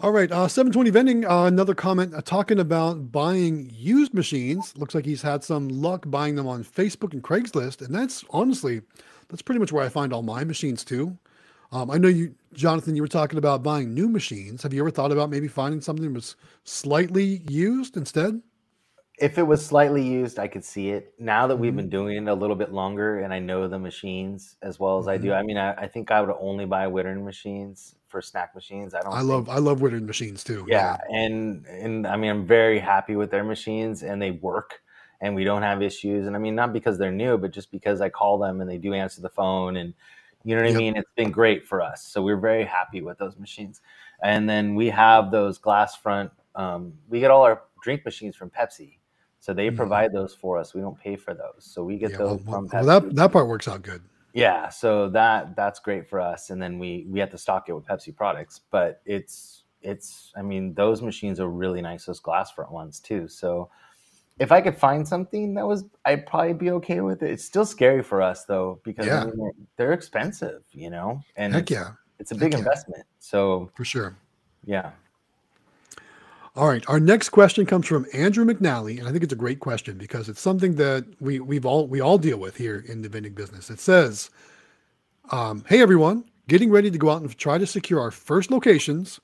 All right, uh, 720 vending. Uh, another comment uh, talking about buying used machines. Looks like he's had some luck buying them on Facebook and Craigslist, and that's honestly, that's pretty much where I find all my machines too. Um, I know you, Jonathan, you were talking about buying new machines. Have you ever thought about maybe finding something that was slightly used instead? If it was slightly used, I could see it. Now that we've Mhm. been doing it a little bit longer and I know the machines as well as I do, Mhm. I mean, I, I think I would only buy Wittern machines for snack machines. I don't. I think- love I love Wittern machines too. yeah and and i mean i'm very happy with their machines and they work and we don't have issues and i mean not because they're new but just because i call them and they do answer the phone and you know what Yep. i mean it's been great for us so we're very happy with those machines and then we have those glass front um, we get all our drink machines from pepsi so they Mhm. provide those for us we don't pay for those so we get Yeah, those well, from pepsi well, that that part works out good. yeah, so that that's great for us, and then we we have to stock it with Pepsi products. But it's it's I mean those machines are really nice, those glass front ones too. So if I could find something that was, I'd probably be okay with it. It's still scary for us though because I mean, they're, expensive, you know, and Heck it's, yeah, it's a big Heck yeah. investment. So for sure. yeah, All right, our next question comes from Andrew McNally, and I think it's a great question because it's something that we we've all we all deal with here in the vending business. It says, um, "Hey everyone, getting ready to go out and try to secure our first locations.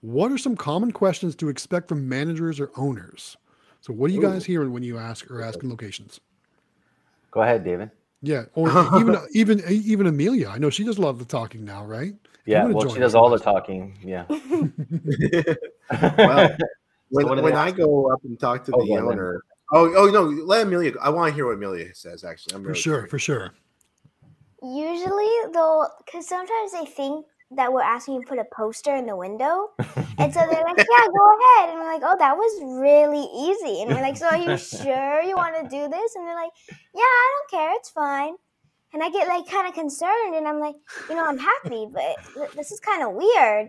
What are some common questions to expect from managers or owners? So, what are you guys hearing when you ask or asking locations? go ahead, David. Yeah, or even even even Emelia. I know she does a lot of the talking now, right? Yeah, well, she does all the talking. Yeah. Well, when, So when I go up and talk to Oh, the go owner, oh, oh no, let Emelia. go. I want to hear what Emelia says. Actually, I'm For really sure, curious. for sure. Usually, though, because sometimes they think that we're asking to put a poster in the window. And so they're like, yeah, go ahead. And we're like, oh, that was really easy. And we're like, so are you sure you want to do this? And they're like, yeah, I don't care. It's fine. And I get like kind of concerned and I'm like, you know, I'm happy, but this is kind of weird.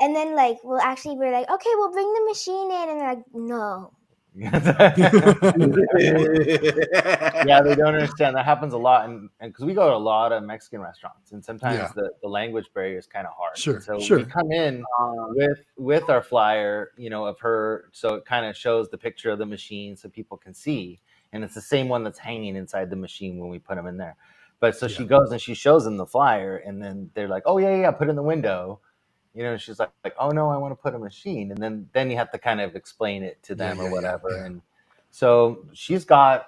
And then like, we'll actually be like, okay, we'll bring the machine in. And they're like, no. yeah, they don't understand. That happens a lot, and because we go to a lot of Mexican restaurants, and sometimes Yeah. the, the language barrier is kind of hard. Sure, And so sure. we come in with with our flyer, you know, of her, so it kind of shows the picture of the machine so people can see, and it's the same one that's hanging inside the machine when we put them in there. But so she goes and she shows them the flyer, and then they're like, "Oh yeah, yeah, yeah, put it in the window." You know, she's like, like, "Oh no, I want to put a machine," and then then you have to kind of explain it to them yeah, or yeah, whatever, yeah. and so she's got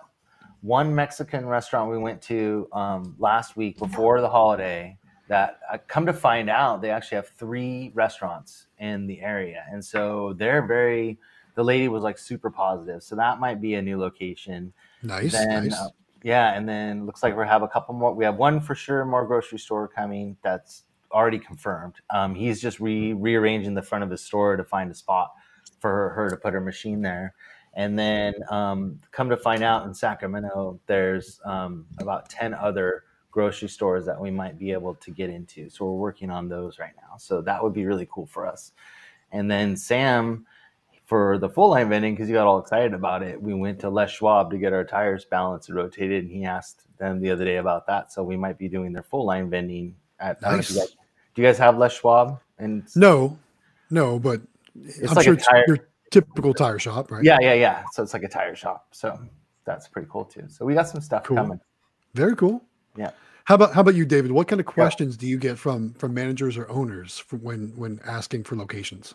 one Mexican restaurant we went to um, last week before the holiday. That I come to find out, they actually have three restaurants in the area, and so they're very. The lady was like super positive, so that might be a new location. Nice, Then, nice. uh, yeah, and then looks like we have a couple more. We have one for sure, more grocery store coming. That's already confirmed. Um, he's just re- rearranging the front of his store to find a spot for her, her to put her machine there. And then um, come to find out in Sacramento, there's um, about 10 other grocery stores that we might be able to get into. So we're working on those right now. So that would be really cool for us. And then Sam, for the full line vending, because he got all excited about it, we went to Les Schwab to get our tires balanced and rotated. And he asked them the other day about that. So we might be doing their full line vending at Nice. Do you guys have Les Schwab? And No, no, but It's I'm like sure a it's tire- your typical tire shop, right? yeah, yeah, yeah. So it's like a tire shop. So that's pretty cool too. So we got some stuff Cool. coming. Very cool. Yeah. How about how about you, David? What kind of questions do you get from from managers or owners when when asking for locations?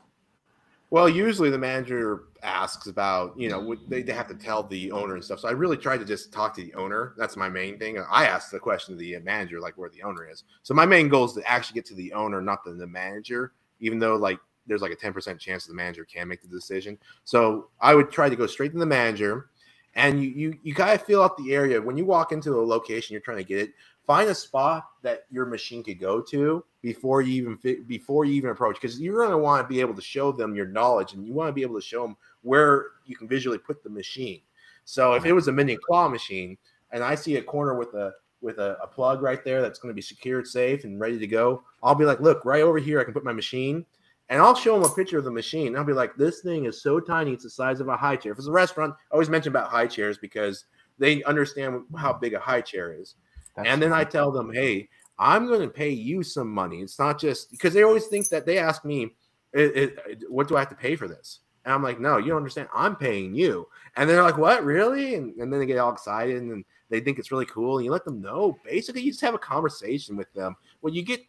Well, usually the manager asks about, you know, they, they have to tell the owner and stuff. So I really try to just talk to the owner. That's my main thing. I ask the question to the manager, like where the owner is. So my main goal is to actually get to the owner, not the, the manager, even though like there's like a 10% chance the manager can make the decision. So I would try to go straight to the manager and you you, you gotta fill out the area. When you walk into a location, you're trying to get it, find a spot that your machine could go to before you even fit, before you even approach because you're going to want to be able to show them your knowledge and you want to be able to show them where you can visually put the machine so if it was a mini claw machine and i see a corner with a with a, a plug right there that's going to be secured safe and ready to go i'll be like look right over here i can put my machine and I'll show them a picture of the machine. I'll be like, this thing is so tiny, it's the size of a high chair. If it's a restaurant, I always mention about high chairs because they understand how big a high chair is That's and then I tell them, hey, I'm going to pay you some money. It's not just because they always think that they ask me, it, it, what do I have to pay for this? And I'm like, no, you don't understand. I'm paying you. And they're like, what, really? And, and then they get all excited and they think it's really cool. And you let them know. Basically, you just have a conversation with them. When you get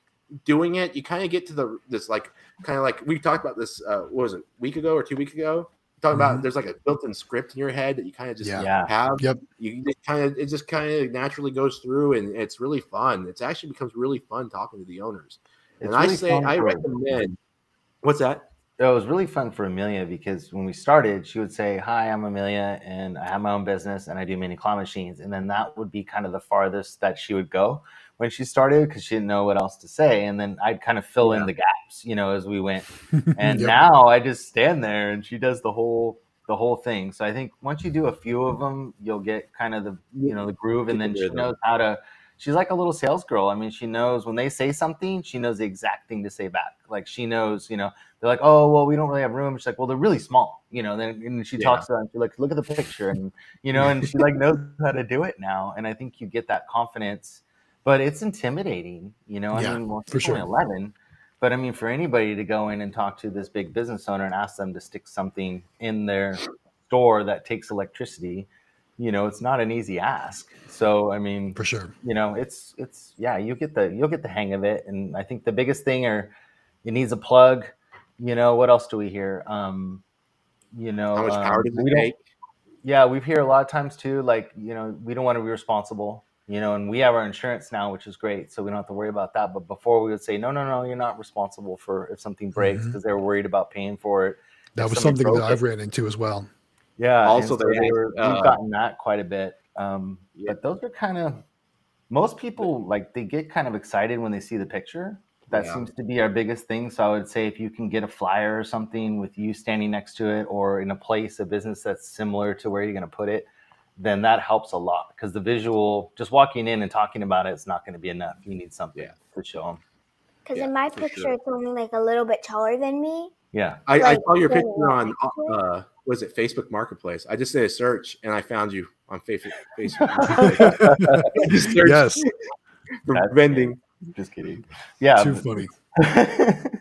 doing it, you kind of get to the this like kind of like we talked about this. Uh, what was it, week ago or two weeks ago? Talking about Mhm. there's like a built-in script in your head that you kind of just Yeah. Yeah. have. Yep. You just kind of it just kind of naturally goes through, and it's really fun. It's actually becomes really fun talking to the owners. It's and I say I recommend. What's that? it was really fun for Emelia because when we started, she would say, "Hi, I'm Emelia, and I have my own business, and I do mini claw machines." And then that would be kind of the farthest that she would go when she started because she didn't know what else to say. And then I'd kind of fill in the gaps, you know, as we went. And Yep. now I just stand there, and she does the whole the whole thing. So I think once you do a few of them, you'll get kind of the you know the groove, and then she knows how to. She's like a little sales girl. I mean, she knows when they say something, she knows the exact thing to say back. Like she knows, you know, they're like, oh, well, we don't really have room. She's like, well, they're really small, you know. Then and she Yeah. talks to them. She's like, look at the picture, and you know, and she like knows how to do it now. And I think you get that confidence, but it's intimidating, you know. Yeah, I mean, well, for sure. eleven, but I mean, for anybody to go in and talk to this big business owner and ask them to stick something in their store that takes electricity, you know, it's not an easy ask. So I mean, For sure. you know it's it's yeah you get the you'll get the hang of it and i think the biggest thing are it needs a plug you know what else do we hear um you know How much um, power does we it take? yeah we hear a lot of times too like you know we don't want to be responsible you know and we have our insurance now which is great so we don't have to worry about that but before we would say no no no you're not responsible for if something breaks because they were worried about paying for it That If was something that broke I've ran into as well. yeah. Also, and so they they have, were, uh, we've gotten that quite a bit. Um, Yeah. But those are kind of most people like they get kind of excited when they see the picture. That Yeah. seems to be our biggest thing. So I would say if you can get a flyer or something with you standing next to it, or in a place, a business that's similar to where you're going to put it, then that helps a lot because the visual, just walking in and talking about it, is not going to be enough. You need something Yeah. to show them. Because Yeah, in my picture, sure. it's only like a little bit taller than me. Yeah. I, I saw your picture on next it? uh, what is it Facebook Marketplace. I just did a search and I found you on Facebook. Facebook just Yes. for That's vending. Just kidding. Yeah. Too funny.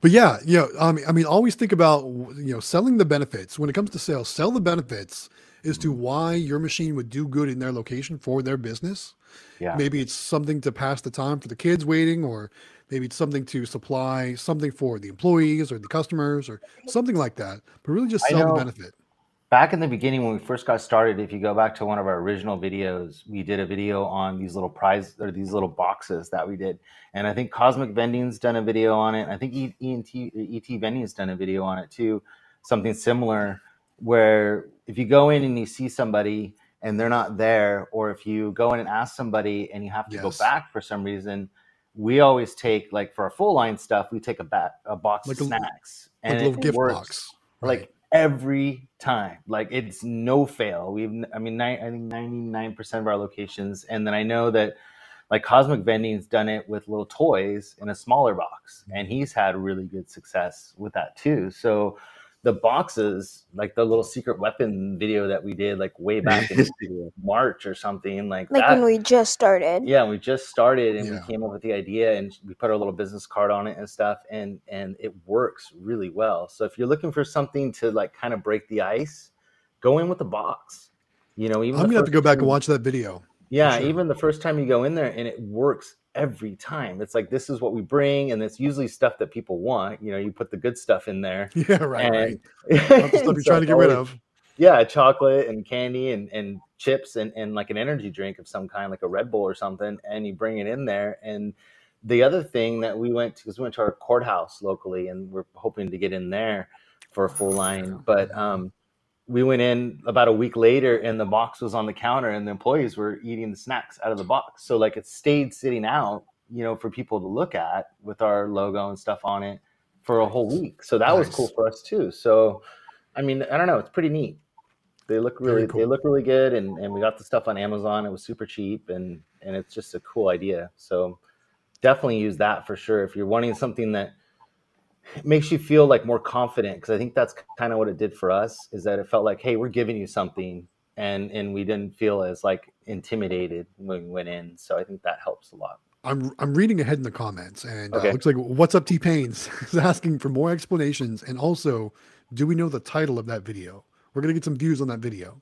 But yeah, you know, I mean, I mean, always think about you know selling the benefits when it comes to sales. Sell the benefits as to why your machine would do good in their location for their business. yeah. Maybe it's something to pass the time for the kids waiting, or maybe it's something to supply something for the employees or the customers or something like that. But really, just sell the benefit. Back in the beginning when we first got started if you go back to one of our original videos we did a video on these little prize or these little boxes that we did. And i think cosmic vending's done a video on it. I think E- et vending's done a video on it too. Something similar where if you go in and you see somebody and they're not there or if you go in and ask somebody and you have to Yes. go back for some reason we always take like for our full line stuff we take a bat a box Like of a- snacks. a and little gift works. box. like every time. Like it's no fail. We've i mean i think 99% of our locations and then i know that like cosmic vending's done it with little toys in a smaller box and he's had really good success with that too. So the boxes like the little secret weapon video that we did like way back in march or something like, Like that when we just started. yeah we just started and Yeah. we came up with the idea and we put our little business card on it and stuff and and it works really well so if you're looking for something to like kind of break the ice go in with the box you know even I'm gonna have to go back time- and watch that video. yeah sure. even the first time you go in there and it works every time it's like this is what we bring and it's usually stuff that people want you know you put the good stuff in there Yeah, right, right. and the stuff you're trying to get rid of. yeah, chocolate and candy and, and chips and, and like an energy drink of some kind, like a Red Bull or something, and you bring it in there. And the other thing that we went to because we went to our courthouse locally and we're hoping to get in there for a full line. But um, we went in about a week later and the box was on the counter and the employees were eating the snacks out of the box. So like it stayed sitting out, you know, for people to look at with our logo and stuff on it for a whole week. So that was cool for us too. So I mean, I don't know, it's pretty neat. They look really cool. they look really good and, and we got the stuff on Amazon. It was super cheap and and it's just a cool idea. So definitely use that for sure if you're wanting something that makes you feel like more confident because I think that's kind of what it did for us is that it felt like hey, we're giving you something and and we didn't feel as like intimidated when we went in. So I think that helps a lot. I'm I'm reading ahead in the comments, and uh, Okay. looks like what's up T Pains is asking for more explanations, and also, do we know the title of that video? We're gonna get some views on that video.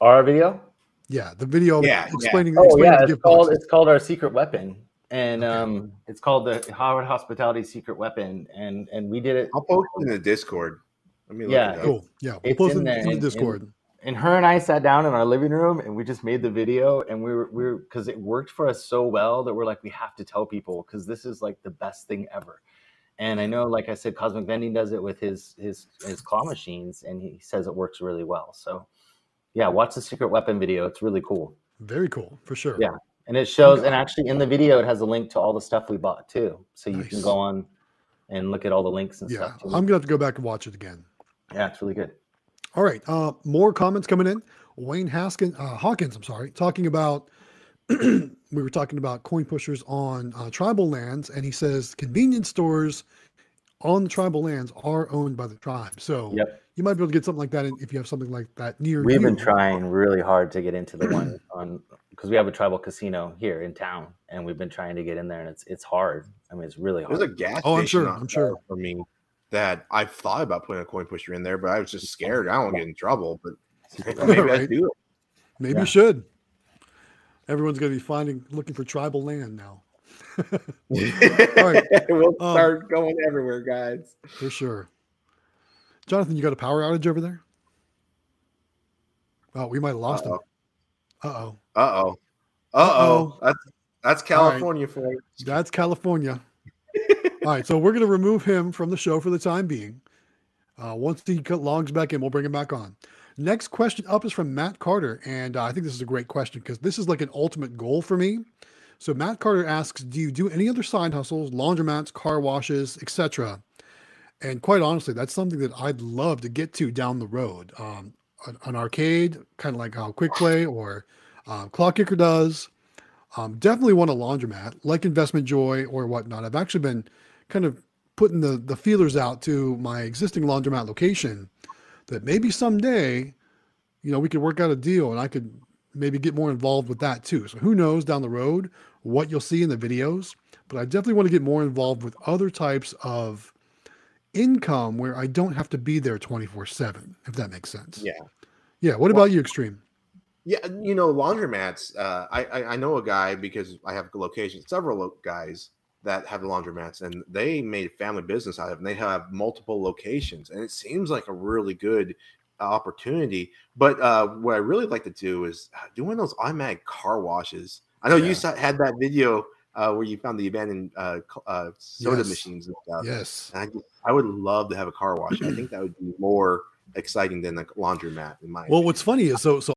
Our video? Yeah, the video Yeah, yeah. explaining. Oh explaining yeah, the it's called boxes. it's called our secret weapon. And Okay. um, it's called the Howard Hospitality Secret Weapon, and and we did it. I'll post it in the Discord. Let me look Yeah, it up. Cool. Yeah, we'll It's post in it there, in the and- Discord. And her and I sat down in our living room, and we just made the video, and we were we were because it worked for us so well that we're like we have to tell people because this is like the best thing ever. And I know, like I said, Cosmic Vending does it with his his his claw machines, and he says it works really well. So, yeah, watch the Secret Weapon video; it's really cool. Very cool, for sure. Yeah. And it shows, and actually in the video, it has a link to all the stuff we bought too. So you can go on and look at all the links and Yeah, stuff. Too. I'm gonna have to go back and watch it again. yeah, it's really good. All right, uh, more comments coming in. Wayne Haskin, uh, Hawkins, I'm sorry, talking about we were talking about coin pushers on uh, tribal lands, and he says convenience stores on the tribal lands are owned by the tribe. So Yep. You might be able to get something like that in- if you have something like that near We've you. been trying really hard to get into the one on because we have a tribal casino here in town, and we've been trying to get in there, and it's it's hard. I mean, it's really hard. There's a gas Oh, I'm sure, I'm sure. For me that I thought about putting a coin pusher in there, but I was just scared. I don't want to get in trouble, but maybe I Right. do. Maybe Yeah. you should. Everyone's going to be finding looking for tribal land now, right. we'll Um, start going everywhere, guys. for sure. Jonathan, you got a power outage over there? Oh, we might have lost him. Uh-oh. Uh oh. Uh oh. Uh Uh-oh. oh. That's that's All right. California for you. That's California. All right, so we're going to remove him from the show for the time being. Uh, once he logs back in, we'll bring him back on. Next question up is from Matt Carter, and uh, I think this is a great question because this is like an ultimate goal for me. So Matt Carter asks, "Do you do any other side hustles, laundromats, car washes, etc.?" And quite honestly, that's something that I'd love to get to down the road. Um, an, an arcade, kind of like how Quick Play or Claw Kicker does. Um, definitely want a laundromat like Investment Joy or whatnot. I've actually been kind of putting the the feelers out to my existing laundromat location that maybe someday, you know, we could work out a deal and I could maybe get more involved with that too. So who knows down the road what you'll see in the videos, but I definitely want to get more involved with other types of income where I don't have to be there 24/7, if that makes sense. Yeah. Yeah, what about you Xtreme? Yeah, you know, laundromats. Uh, I, I I know a guy because I have locations, several guys that have laundromats, and they made family business out of it. And they have multiple locations, and it seems like a really good uh, opportunity. But uh, what I really like to do is uh, doing those automatic car washes. I know Yeah. you saw, had that video uh, where you found the abandoned uh, uh, soda Yes. machines and stuff. Yes. And I, just- I would love to have a car wash. I think that would be more exciting than a laundromat in my Well, what's funny is so so